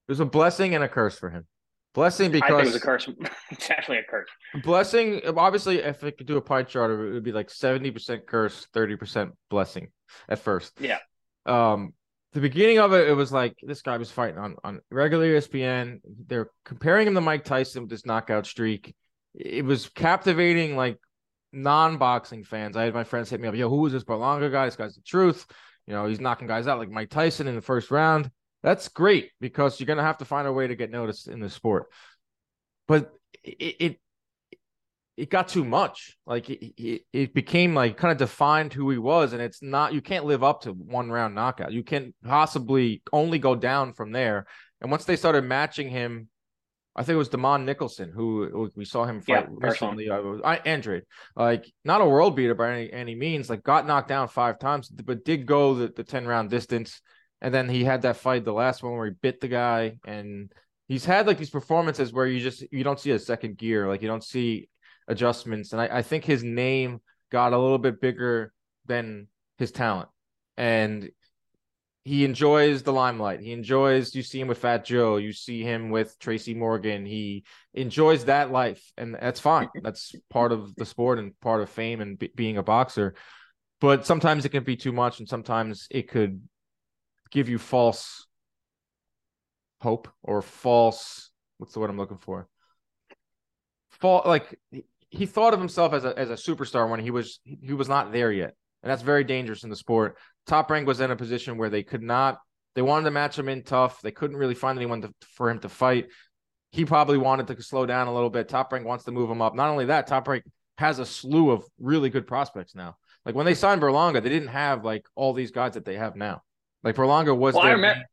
[SPEAKER 1] it was a blessing and a curse for him. Blessing because I
[SPEAKER 2] think it was a curse. it's Definitely a curse.
[SPEAKER 1] Blessing, obviously, if it could do a pie chart, it would be like seventy percent curse, thirty percent blessing at first.
[SPEAKER 2] Yeah.
[SPEAKER 1] Um, the beginning of it, it was like this guy was fighting on on regular ESPN. They're comparing him to Mike Tyson with this knockout streak. It was captivating, like non-boxing fans. I had my friends hit me up, "Yo, who is this Berlanga guy? This guy's the truth." You know, he's knocking guys out like Mike Tyson in the first round that's great because you're gonna have to find a way to get noticed in the sport. But it it, it got too much. Like it, it, it became like kind of defined who he was, and it's not. You can't live up to one round knockout. You can't possibly only go down from there. And once they started matching him, I think it was Demond Nicholson who we saw him fight yeah, recently. I, Andre, like not a world beater by any any means. Like got knocked down five times, but did go the, the ten round distance and then he had that fight, the last one where he bit the guy, and he's had like these performances where you just you don't see a second gear, like you don't see adjustments. And I, I think his name got a little bit bigger than his talent. And he enjoys the limelight. He enjoys you see him with Fat Joe, you see him with Tracy Morgan. He enjoys that life, and that's fine. That's part of the sport and part of fame and being a boxer. But sometimes it can be too much, and sometimes it could give you false hope or false what's the word I'm looking for? Fall like he thought of himself as a as a superstar when he was he was not there yet. And that's very dangerous in the sport. Top rank was in a position where they could not they wanted to match him in tough. They couldn't really find anyone to, for him to fight. He probably wanted to slow down a little bit. Top rank wants to move him up. Not only that, Top rank has a slew of really good prospects now. Like when they hmm. signed Berlanga, they didn't have like all these guys that they have now. Like Berlanga was well, there. Remember,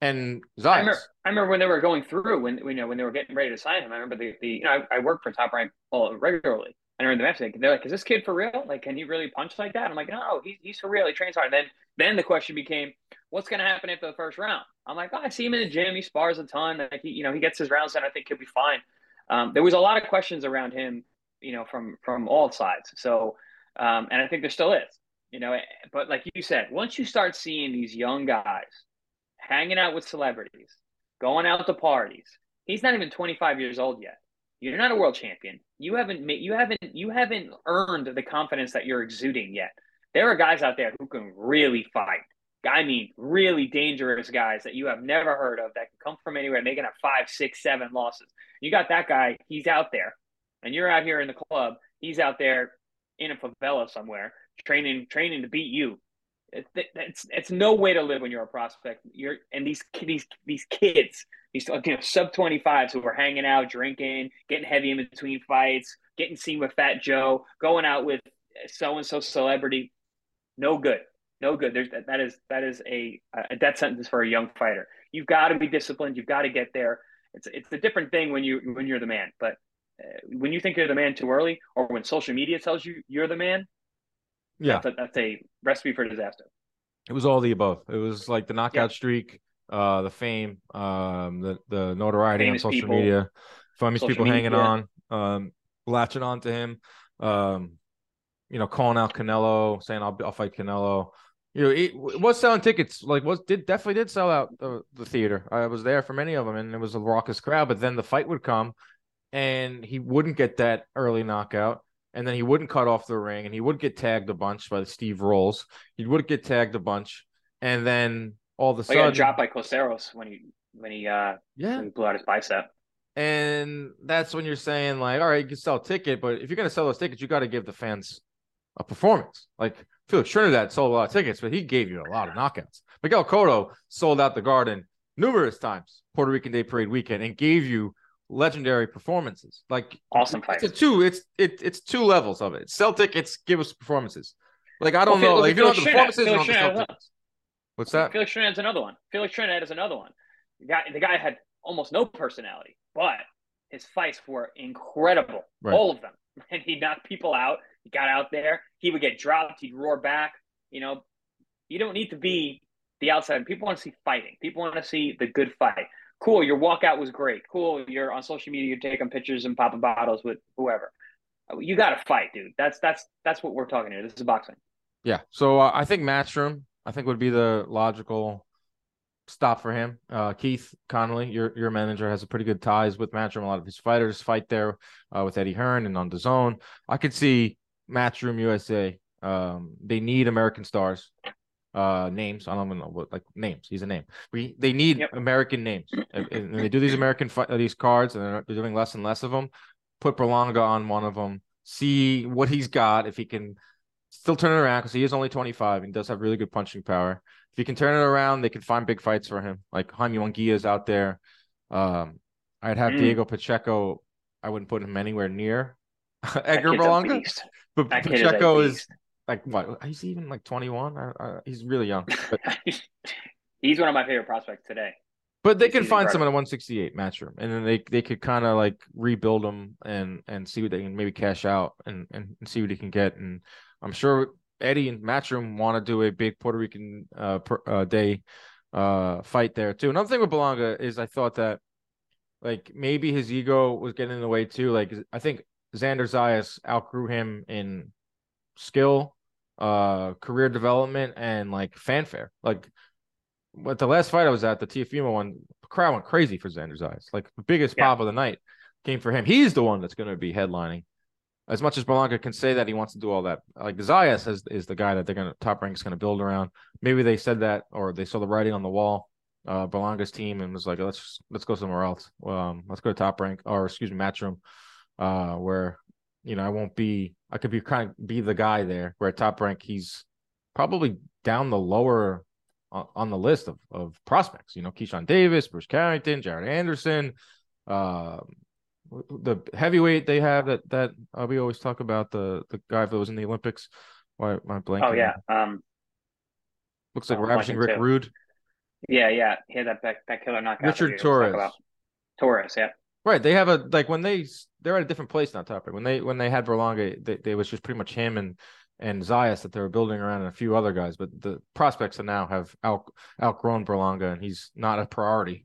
[SPEAKER 1] and.
[SPEAKER 2] I remember, I remember when they were going through when you know when they were getting ready to sign him. I remember the, the you know I, I worked for Top Rank all regularly. And I remember the match. They're like, "Is this kid for real? Like, can he really punch like that?" I'm like, "No, he's he's for real. He trains hard." And then then the question became, "What's going to happen after the first round?" I'm like, oh, "I see him in the gym. He spars a ton. Like, he, you know, he gets his rounds, and I think he'll be fine." Um, there was a lot of questions around him, you know, from from all sides. So, um, and I think there still is you know but like you said once you start seeing these young guys hanging out with celebrities going out to parties he's not even 25 years old yet you're not a world champion you haven't made you haven't you haven't earned the confidence that you're exuding yet there are guys out there who can really fight I mean, really dangerous guys that you have never heard of that can come from anywhere. And they can have five, six, seven losses. You got that guy, he's out there. And you're out here in the club, he's out there in a favela somewhere training training to beat you. It, it's it's no way to live when you're a prospect. You're and these these these kids, these you know sub twenty fives who are hanging out, drinking, getting heavy in between fights, getting seen with Fat Joe, going out with so and so celebrity, no good. no good. There's that is that is a a death sentence for a young fighter. You've got to be disciplined. You've got to get there. It's it's a different thing when you when you're the man. But uh, when you think you're the man too early, or when social media tells you you're the man,
[SPEAKER 1] yeah,
[SPEAKER 2] that's a, that's a recipe for disaster.
[SPEAKER 1] It was all the above. It was like the knockout streak, uh, the fame, um, the the notoriety Famous on social people, media, famous people media, hanging yeah. on, um, latching on to him, um, you know, calling out Canelo, saying I'll I'll fight Canelo. You know, it, it was selling tickets. Like, was did definitely did sell out the, the theater. I was there for many of them, and it was a raucous crowd. But then the fight would come, and he wouldn't get that early knockout and then he wouldn't cut off the ring, and he would get tagged a bunch by Steve Rolls. He would get tagged a bunch, and then all of a sudden,
[SPEAKER 2] got dropped by Caceres when he when he uh yeah when he blew out his bicep.
[SPEAKER 1] And that's when you're saying like, all right, you can sell a ticket, but if you're gonna sell those tickets, you got to give the fans a performance. Like Felix Trinidad sold a lot of tickets, but he gave you a lot of knockouts. Miguel Cotto sold out the Garden numerous times Puerto Rican Day Parade weekend and gave you legendary performances. Like
[SPEAKER 2] awesome fight.
[SPEAKER 1] It's two. It's it, it's two levels of it. Celtic. It's give us performances. Like I don't well, know. Like, if you don't have the performances, Felix you don't What's that?
[SPEAKER 2] Felix Trinidad's another one. Felix Trinidad is another one. The guy, the guy had almost no personality, but his fights were incredible. Right. All of them. And he knocked people out. He got out there. He would get dropped. He'd roar back. You know, you don't need to be the outside. People want to see fighting. People want to see the good fight cool, your walkout was great. Cool, you're on social media, you're taking pictures and popping bottles with whoever. You got to fight, dude. That's that's that's what we're talking here. This is boxing.
[SPEAKER 1] Yeah. So uh, I think Matchroom, I think would be the logical stop for him. Uh, Keith Connolly, your your manager, has a pretty good ties with Matchroom. A lot of his fighters fight there uh, with Eddie Hearn and on DAZN. I could see Matchroom USA. Um, they need American stars uh names. I don't even know what like names. He's a name. We they need yep. American names, and, and, they do these American uh, these cards, and they're, they're doing less and less of them. Put Berlanga on one of them. See what he's got. If he can still turn it around, because he is only 25 and does have really good punching power. If he can turn it around, they can find big fights for him. Like Jaime Munguia is out there. Um, I'd have mm. Diego Pacheco. I wouldn't put him anywhere near Edgar Berlanga. But that Pacheco is like what? He's even like 21. Uh, uh, he's really young. But...
[SPEAKER 2] he's one of my favorite prospects today.
[SPEAKER 1] But they can find someone at 168 Matchroom, and then they they could kind of like rebuild them and and see what they can maybe cash out and and see what he can get. And I'm sure Eddie and Matchroom want to do a big Puerto Rican uh, per, uh, day uh fight there too. Another thing with Berlanga is I thought that like maybe his ego was getting in the way too. Like I think Xander Zayas outgrew him in skill uh career development and like fanfare. Like but the last fight I was at, the Teofimo one, the crowd went crazy for Xander Zayas. Like the biggest yeah. pop of the night came for him. He's the one that's going to be headlining. As much as Berlanga can say that he wants to do all that, like Zayas is, is the guy that they're going to top rank is going to build around. Maybe they said that or they saw the writing on the wall. Uh, Berlanga's team and was like, let's let's go somewhere else. Um, let's go to top rank or excuse me, matchroom, uh, where you know I won't be I could be kind of be the guy there where at top rank he's probably down the lower uh, on the list of, of prospects. You know, Keyshawn Davis, Bruce Carrington, Jared Anderson, uh, the heavyweight they have that that uh, we always talk about the the guy that was in the Olympics. Why my blank?
[SPEAKER 2] Oh yeah, um,
[SPEAKER 1] looks like ravishing Rick too. Rude.
[SPEAKER 2] Yeah, yeah, he had that back that killer knockout.
[SPEAKER 1] Richard Torres.
[SPEAKER 2] Torres, yeah.
[SPEAKER 1] Right. They have a like when they they're at a different place now, Topper. When they when they had Berlanga, they, they was just pretty much him and and Zayas that they were building around and a few other guys. But the prospects are now have out, outgrown Berlanga and he's not a priority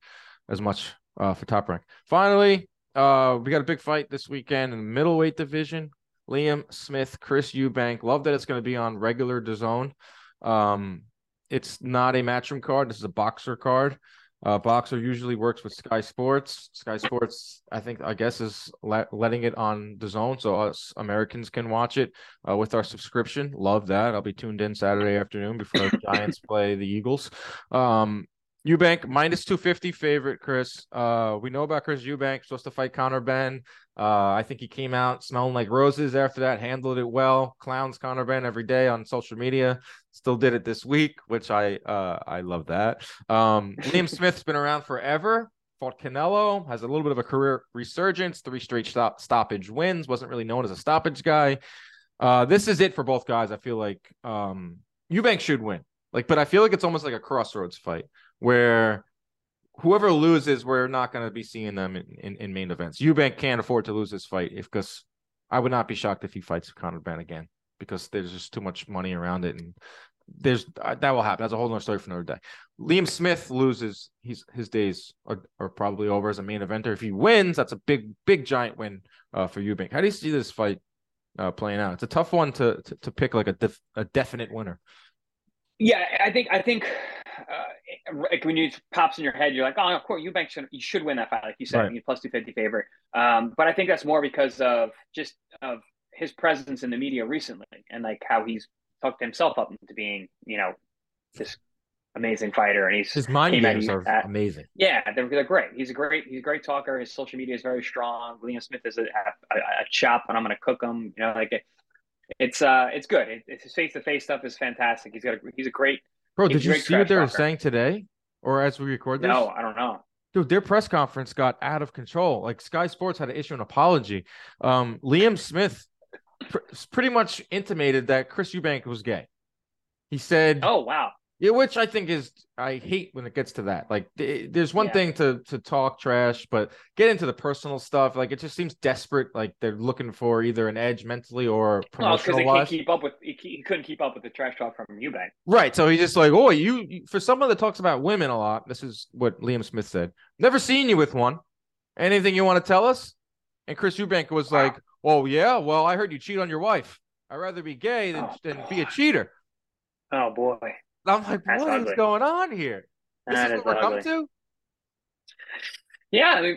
[SPEAKER 1] as much uh, for top rank. Finally, uh, we got a big fight this weekend in the middleweight division. Liam Smith, Chris Eubank. Love that it's going to be on regular DAZN. Um, it's not a matchroom card. This is a Boxxer card. Uh, Boxxer usually works with Sky Sports. Sky Sports, I think, I guess, is letting it on DAZN so us Americans can watch it uh, with our subscription. Love that. I'll be tuned in Saturday afternoon before the Giants play the Eagles. Um, Eubank minus 250 favorite, Chris. Uh, we know about Chris Eubank, supposed to fight Conor Benn. Uh, I think he came out smelling like roses after that, handled it well. Clowns Conor Benn every day on social media. Still did it this week, which I uh, I love that. Um, Liam Smith's been around forever. Fought Canelo, has a little bit of a career resurgence, three straight stop, stoppage wins. Wasn't really known as a stoppage guy. Uh, this is it for both guys. I feel like um, Eubank should win. Like, but I feel like it's almost like a crossroads fight where whoever loses, we're not going to be seeing them in, in, in, main events. Eubank can't afford to lose this fight if because I would not be shocked if he fights Conor Benn again because there's just too much money around it and there's uh, that will happen. That's a whole other story for another day. Liam Smith loses, he's his days are, are probably over as a main eventer. If he wins, that's a big, big giant win uh, for Eubank. How do you see this fight uh, playing out? It's a tough one to to, to pick like a def, a definite winner.
[SPEAKER 2] Yeah, I think I think like when you pops in your head, you're like, oh, of course, Eubank should you should win that fight, like you said, right. plus two fifty favorite. Um, but I think that's more because of just of his presence in the media recently and like how he's talked himself up into being, you know, this amazing fighter. And he's
[SPEAKER 1] his mind games are uh, amazing.
[SPEAKER 2] Yeah, they're, they're great. He's a great he's a great talker. His social media is very strong. Liam Smith is a, a, a chop, and I'm going to cook him. You know, like it, it's uh it's good. It, it's his face to face stuff is fantastic. He's got a, he's a great.
[SPEAKER 1] Bro, did you see what they were saying today, or as we record this?
[SPEAKER 2] No, I don't know.
[SPEAKER 1] Dude, their press conference got out of control. Like Sky Sports had to issue an apology. Um, Liam Smith pr- pretty much intimated that Chris Eubank was gay. He said,
[SPEAKER 2] "Oh wow."
[SPEAKER 1] Yeah, which I think is I hate when it gets to that. Like, there's one yeah. thing to to talk trash, but get into the personal stuff. Like, it just seems desperate. Like they're looking for either an edge mentally or promotional.
[SPEAKER 2] because well, can't keep up with he, he, couldn't keep up with the trash talk from Eubank.
[SPEAKER 1] Right. So he's just like, oh, you, you for someone that talks about women a lot. This is what Liam Smith said. Never seen you with one. Anything you want to tell us? And Chris Eubank was wow. like, oh yeah, well I heard you cheat on your wife. I'd rather be gay than, oh, than be a cheater.
[SPEAKER 2] Oh boy.
[SPEAKER 1] I'm like, That's what ugly. is going on here? This that is what we're coming to?
[SPEAKER 2] Yeah,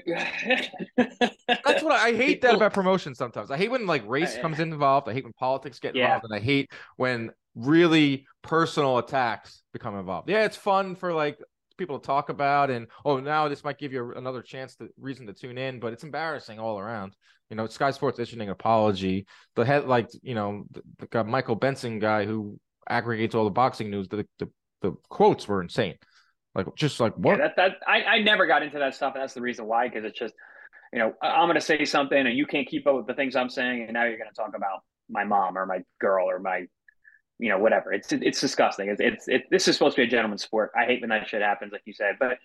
[SPEAKER 1] that's what I, I hate that about promotion. Sometimes I hate when like race uh, comes involved. I hate when politics get yeah. involved, and I hate when really personal attacks become involved. Yeah, it's fun for like people to talk about, and oh, now this might give you another chance to reason to tune in, but it's embarrassing all around. You know, Sky Sports issuing an apology. The head, like you know, the, the Michael Benson guy who aggregates all the boxing news. The the, the quotes were insane. Like just like what?
[SPEAKER 2] Yeah, that that I, I never got into that stuff, and that's the reason why. Because it's just, you know, I'm going to say something, and you can't keep up with the things I'm saying, and now you're going to talk about my mom or my girl or my, you know, whatever. It's it's disgusting. It's it's it, this is supposed to be a gentleman's sport. I hate when that shit happens, like you said. But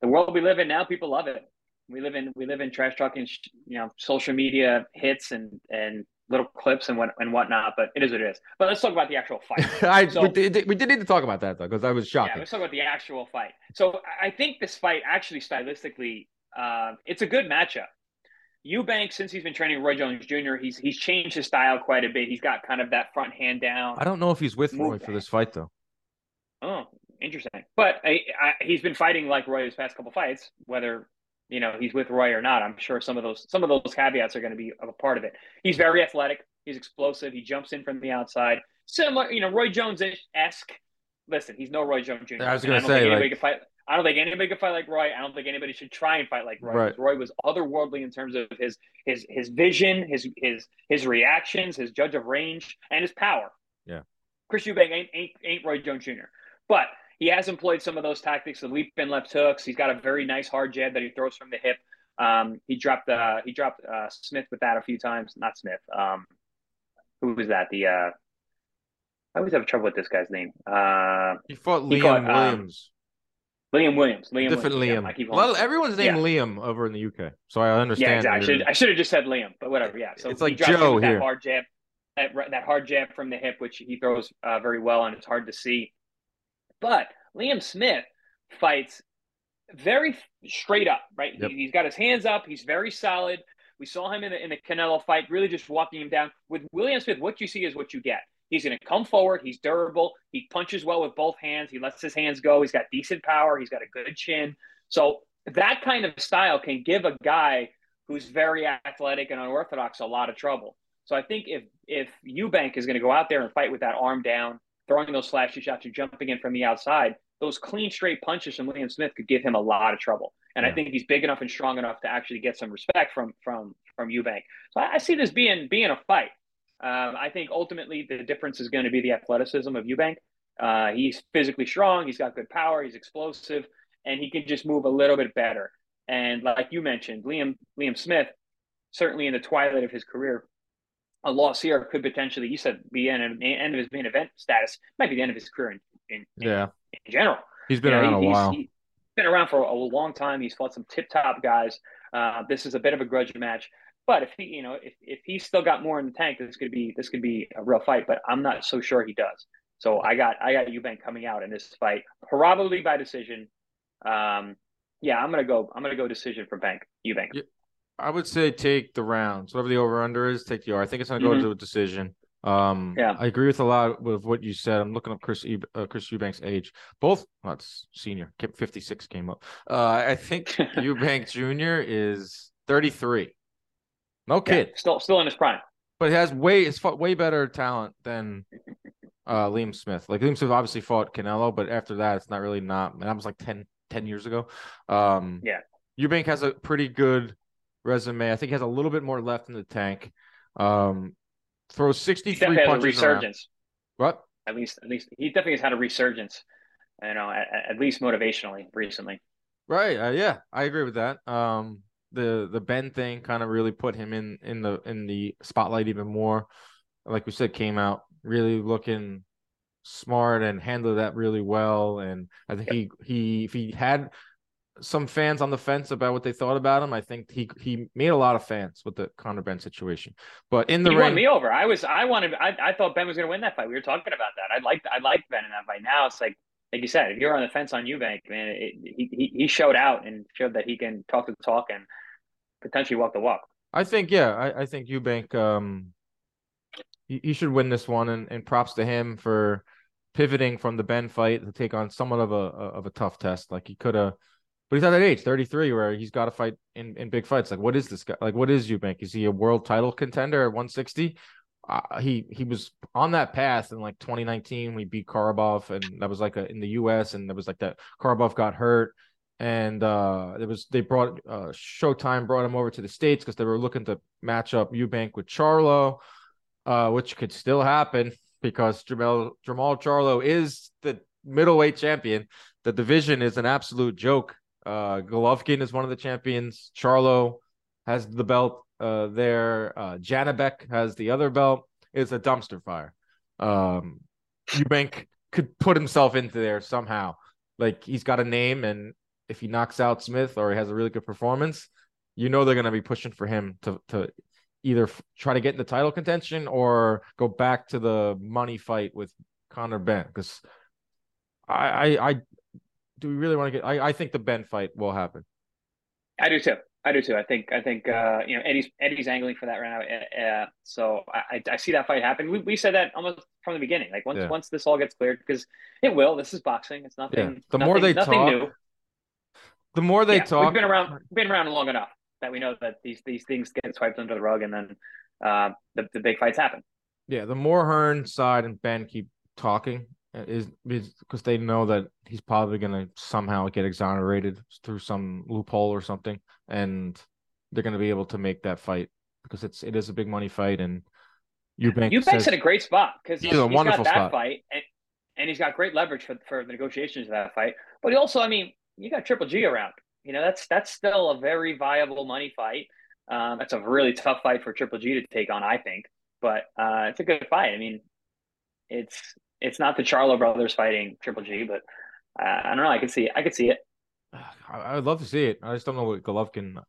[SPEAKER 2] the world we live in now, people love it. We live in we live in trash talking, you know, social media hits and and little clips and what and whatnot, but it is what it is. But let's talk about the actual fight.
[SPEAKER 1] I so, we, did, we did need to talk about that though because I was shocked.
[SPEAKER 2] Yeah, let's talk about the actual fight. So I think this fight actually stylistically, uh, it's a good matchup. Eubank, since he's been training Roy Jones Jr., he's he's changed his style quite a bit. He's got kind of that front hand down.
[SPEAKER 1] I don't know if he's with Roy for this fight though.
[SPEAKER 2] Oh, interesting. But I, I, he's been fighting like Roy his past couple fights, whether you know he's with Roy or not. I'm sure some of those some of those caveats are going to be a part of it. He's very athletic. He's explosive. He jumps in from the outside. Similar, you know, Roy Jones esque. Listen, he's no Roy Jones Jr.
[SPEAKER 1] I was going to say, like,
[SPEAKER 2] fight. I don't think anybody could fight like Roy. I don't think anybody should try and fight like Roy. Right. Roy was otherworldly in terms of his his his vision, his his his reactions, his judge of range, and his power.
[SPEAKER 1] Yeah.
[SPEAKER 2] Chris Eubank ain't, ain't, ain't Roy Jones Jr. But he has employed some of those tactics, the leap and left hooks. He's got a very nice hard jab that he throws from the hip. Um, he dropped uh, he dropped uh, Smith with that a few times. Not Smith. Um, who was that? The uh, I always have trouble with this guy's name. Uh,
[SPEAKER 1] he fought Liam he caught, um, Williams.
[SPEAKER 2] Um, Liam Williams. Liam
[SPEAKER 1] Different
[SPEAKER 2] Williams.
[SPEAKER 1] Liam. Yeah, well, everyone's named yeah. Liam over in the UK, so I understand.
[SPEAKER 2] Yeah, exactly. I should, I should have just said Liam, but whatever. Yeah. So
[SPEAKER 1] it's like Joe here.
[SPEAKER 2] That hard jab, that, that hard jab from the hip, which he throws uh, very well, and it's hard to see. But Liam Smith fights very straight up, right? Yep. He, has got his hands up. He's very solid. We saw him in the, in the Canelo fight, really just walking him down. With William Smith, what you see is what you get. He's going to come forward. He's durable. He punches well with both hands. He lets his hands go. He's got decent power. He's got a good chin. So that kind of style can give a guy who's very athletic and unorthodox a lot of trouble. So I think if if Eubank is going to go out there and fight with that arm down, throwing those flashy shots or jumping in from the outside, those clean straight punches from Liam Smith could give him a lot of trouble. And yeah. I think he's big enough and strong enough to actually get some respect from from from Eubank. So I, I see this being being a fight. Um, I think ultimately the difference is going to be the athleticism of Eubank. Uh, he's physically strong. He's got good power. He's explosive, and he can just move a little bit better. And like you mentioned, Liam Liam Smith, certainly in the twilight of his career, a loss here could potentially, you said, be of, end of his main event status. Might be the end of his career in, in
[SPEAKER 1] yeah
[SPEAKER 2] in general.
[SPEAKER 1] He's been you know, around he, a while.
[SPEAKER 2] He's been around for a long time. He's fought some tip top guys. Uh, this is a bit of a grudge match. But if he, you know, if, if he's still got more in the tank, this could be this could be a real fight. But I'm not so sure he does. So I got I got Eubank coming out in this fight, probably by decision. Um, yeah, I'm gonna go. I'm gonna go decision for Bank Eubank.
[SPEAKER 1] I would say take the rounds, whatever the over under is. Take the R. I think it's gonna go mm-hmm. to a decision. Um, yeah, I agree with a lot of what you said. I'm looking up Chris e- uh, Chris Eubank's age. Both, well, it's senior. 56 came up. Uh, I think Eubank Jr. is 33. No kid.
[SPEAKER 2] Yeah, still, still in his prime.
[SPEAKER 1] But he has way, it's way better talent than uh, Liam Smith. Like Liam Smith obviously fought Canelo, but after that, it's not really not. And that was like 10, 10 years ago. Um,
[SPEAKER 2] yeah.
[SPEAKER 1] Eubank has a pretty good resume. I think he has a little bit more left in the tank. Um, throws 63 he punches. resurgence. Around. What?
[SPEAKER 2] At least, at least he definitely has had a resurgence. You know, at, at least motivationally recently.
[SPEAKER 1] Right. Uh, yeah, I agree with that. Um, the the Benn thing kind of really put him in in the in the spotlight even more. Like we said, came out really looking smart and handled that really well. And I think he he if he had some fans on the fence about what they thought about him. I think he he made a lot of fans with the Conor Benn situation. But in the
[SPEAKER 2] he
[SPEAKER 1] ring,
[SPEAKER 2] won me over. I was I wanted I, I thought Benn was going to win that fight. We were talking about that. I liked I liked Benn in that fight. Now it's like like you said, if you're on the fence on Eubank, man, it, he he showed out and showed that he can talk the talk and potentially walk the walk.
[SPEAKER 1] I think yeah, I, I think Eubank um he, he should win this one and, and props to him for pivoting from the Benn fight to take on somewhat of a of a tough test. Like he could have but he's at that age, 33, where he's got to fight in, in big fights. Like, what is this guy? Like, what is Eubank? Is he a world title contender at 160? Uh, he he was on that path in like 2019 we beat Korobov and that was like a, in the US and there was like that Korobov got hurt and uh it was they brought uh Showtime brought him over to the states because they were looking to match up Eubank with Charlo uh which could still happen because Jermall Jermall Charlo is the middleweight champion the division is an absolute joke uh, Golovkin is one of the champions. Charlo has the belt uh, there. Uh, Janibek has the other belt. It's a dumpster fire. Um, Eubank could put himself into there somehow. Like he's got a name, and if he knocks out Smith or he has a really good performance, you know they're going to be pushing for him to to either f- try to get in the title contention or go back to the money fight with Conor Benn because I I do we really want to get? I, I think the Benn fight will happen.
[SPEAKER 2] I do too. I do too. I think I think uh, you know Eddie's Eddie's angling for that right now. Uh, so I, I see that fight happen. We, we said that almost from the beginning. Like once yeah. once this all gets cleared, because it will. This is boxing. It's nothing. Yeah.
[SPEAKER 1] The
[SPEAKER 2] nothing,
[SPEAKER 1] more they
[SPEAKER 2] nothing
[SPEAKER 1] talk,
[SPEAKER 2] new.
[SPEAKER 1] The more they
[SPEAKER 2] yeah,
[SPEAKER 1] talk,
[SPEAKER 2] we've been around. Been around long enough that we know that these these things get swiped under the rug, and then uh, the the big fights happen.
[SPEAKER 1] Yeah, the more Hearn side and Benn keep talking, is because they know that he's probably going to somehow get exonerated through some loophole or something, and they're going to be able to make that fight because it's it is a big money fight, and Eubank
[SPEAKER 2] Eubank's in a great spot because he's, he's, a he's wonderful got that spot. fight, and, and he's got great leverage for for the negotiations of that fight. But he also, I mean, you got Triple G around. You know, that's that's still a very viable money fight. Um, that's a really tough fight for Triple G to take on, I think. But uh, it's a good fight. I mean, it's it's not the Charlo brothers fighting Triple G, but uh, I don't know. I could see. I could see it.
[SPEAKER 1] I would love to see it. I just don't know what Golovkin.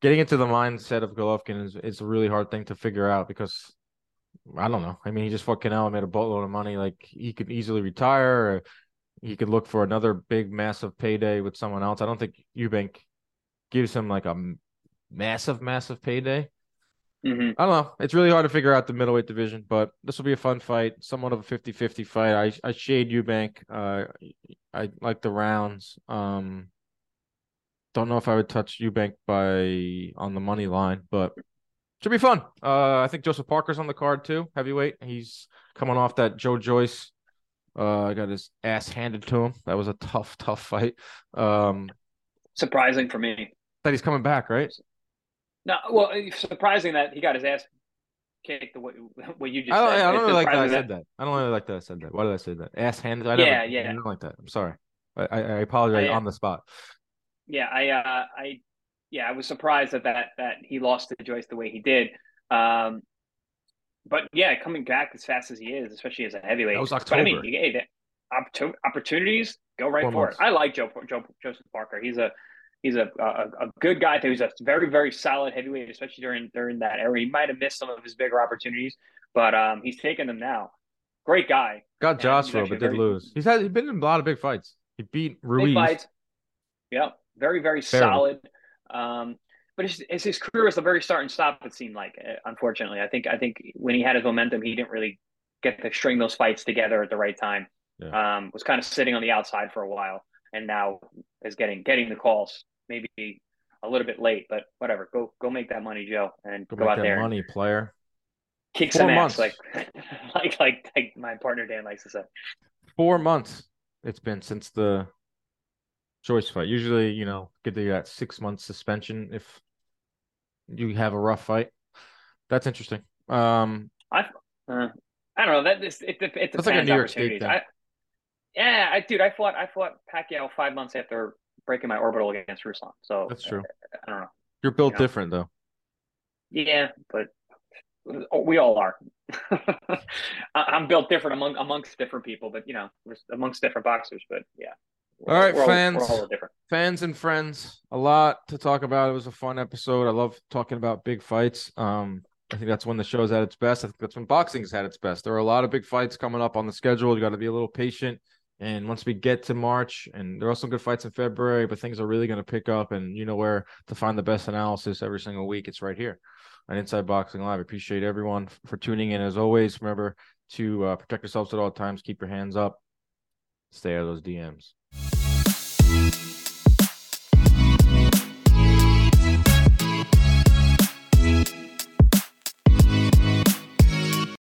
[SPEAKER 1] Getting into the mindset of Golovkin is is a really hard thing to figure out because I don't know. I mean, he just fought Canelo, made a boatload of money. Like he could easily retire. He could look for another big, massive payday with someone else. I don't think Eubank gives him like a massive, massive payday.
[SPEAKER 2] Mm-hmm.
[SPEAKER 1] I don't know. It's really hard to figure out the middleweight division, but this will be a fun fight, somewhat of a 50-50 fight. I I shade Eubank. Uh, I like the rounds. Um, don't know if I would touch Eubank by on the money line, but should be fun. Uh, I think Joseph Parker's on the card too, heavyweight. He's coming off that Joe Joyce. Uh, got his ass handed to him. That was a tough, tough fight. Um,
[SPEAKER 2] surprising for me
[SPEAKER 1] that he's coming back, right?
[SPEAKER 2] No, well, it's surprising that he got his ass kicked the way what you just
[SPEAKER 1] I don't,
[SPEAKER 2] said.
[SPEAKER 1] I don't really like that I said that. I don't really like that I said that. Why did I say that? Ass handed. I
[SPEAKER 2] yeah, yeah.
[SPEAKER 1] I don't like that. I'm sorry. I, I, I apologize I, on the spot.
[SPEAKER 2] Yeah, I, uh, I, yeah, I was surprised that that that he lost to Joyce the way he did. Um, but yeah, coming back as fast as he is, especially as a heavyweight.
[SPEAKER 1] That was October.
[SPEAKER 2] But I mean, hey, the opportunities go right Four for months. it. I like Joe, Joe Joseph Parker. He's a he's a, a, a good guy. He's a very very solid heavyweight, especially during during that era. He might have missed some of his bigger opportunities, but um, he's taking them now. Great guy.
[SPEAKER 1] Got Joshua, but did lose. He's had he's been in a lot of big fights. He beat Ruiz. Big fights.
[SPEAKER 2] Yeah, very very solid. Um, but it's, it's his career was a very start and stop. It seemed like, uh, unfortunately, I think I think when he had his momentum, he didn't really get to string those fights together at the right time. Yeah. Um, was kind of sitting on the outside for a while, and now is getting getting the calls. Maybe a little bit late, but whatever. Go go make that money, Joe, and go, go out there.
[SPEAKER 1] Money, player.
[SPEAKER 2] Kick Four some months. ass, like like like like my partner Dan likes to say.
[SPEAKER 1] Four months it's been since the Joyce fight. Usually, you know, get the uh, six month suspension if you have a rough fight. That's interesting. Um,
[SPEAKER 2] I uh, I don't know that this it, it, it depends like a New York State thing. I, yeah, I dude, I fought I fought Pacquiao five months after breaking my orbital against Ruslan. So
[SPEAKER 1] that's true.
[SPEAKER 2] I, I don't know.
[SPEAKER 1] You're built you know? different though.
[SPEAKER 2] Yeah, but we all are. I'm built different among amongst different people, but you know, amongst different boxers. But yeah.
[SPEAKER 1] All right, fans, all, fans and friends, a lot to talk about. It was a fun episode. I love talking about big fights. Um, I think that's when the show's at its best. I think that's when boxing's at its best. There are a lot of big fights coming up on the schedule. You got to be a little patient. And once we get to March, and there are some good fights in February, but things are really going to pick up. And you know where to find the best analysis every single week. It's right here on Inside Boxing Live. Appreciate everyone for tuning in. As always, remember to uh, protect yourselves at all times. Keep your hands up. Stay out of those DMs.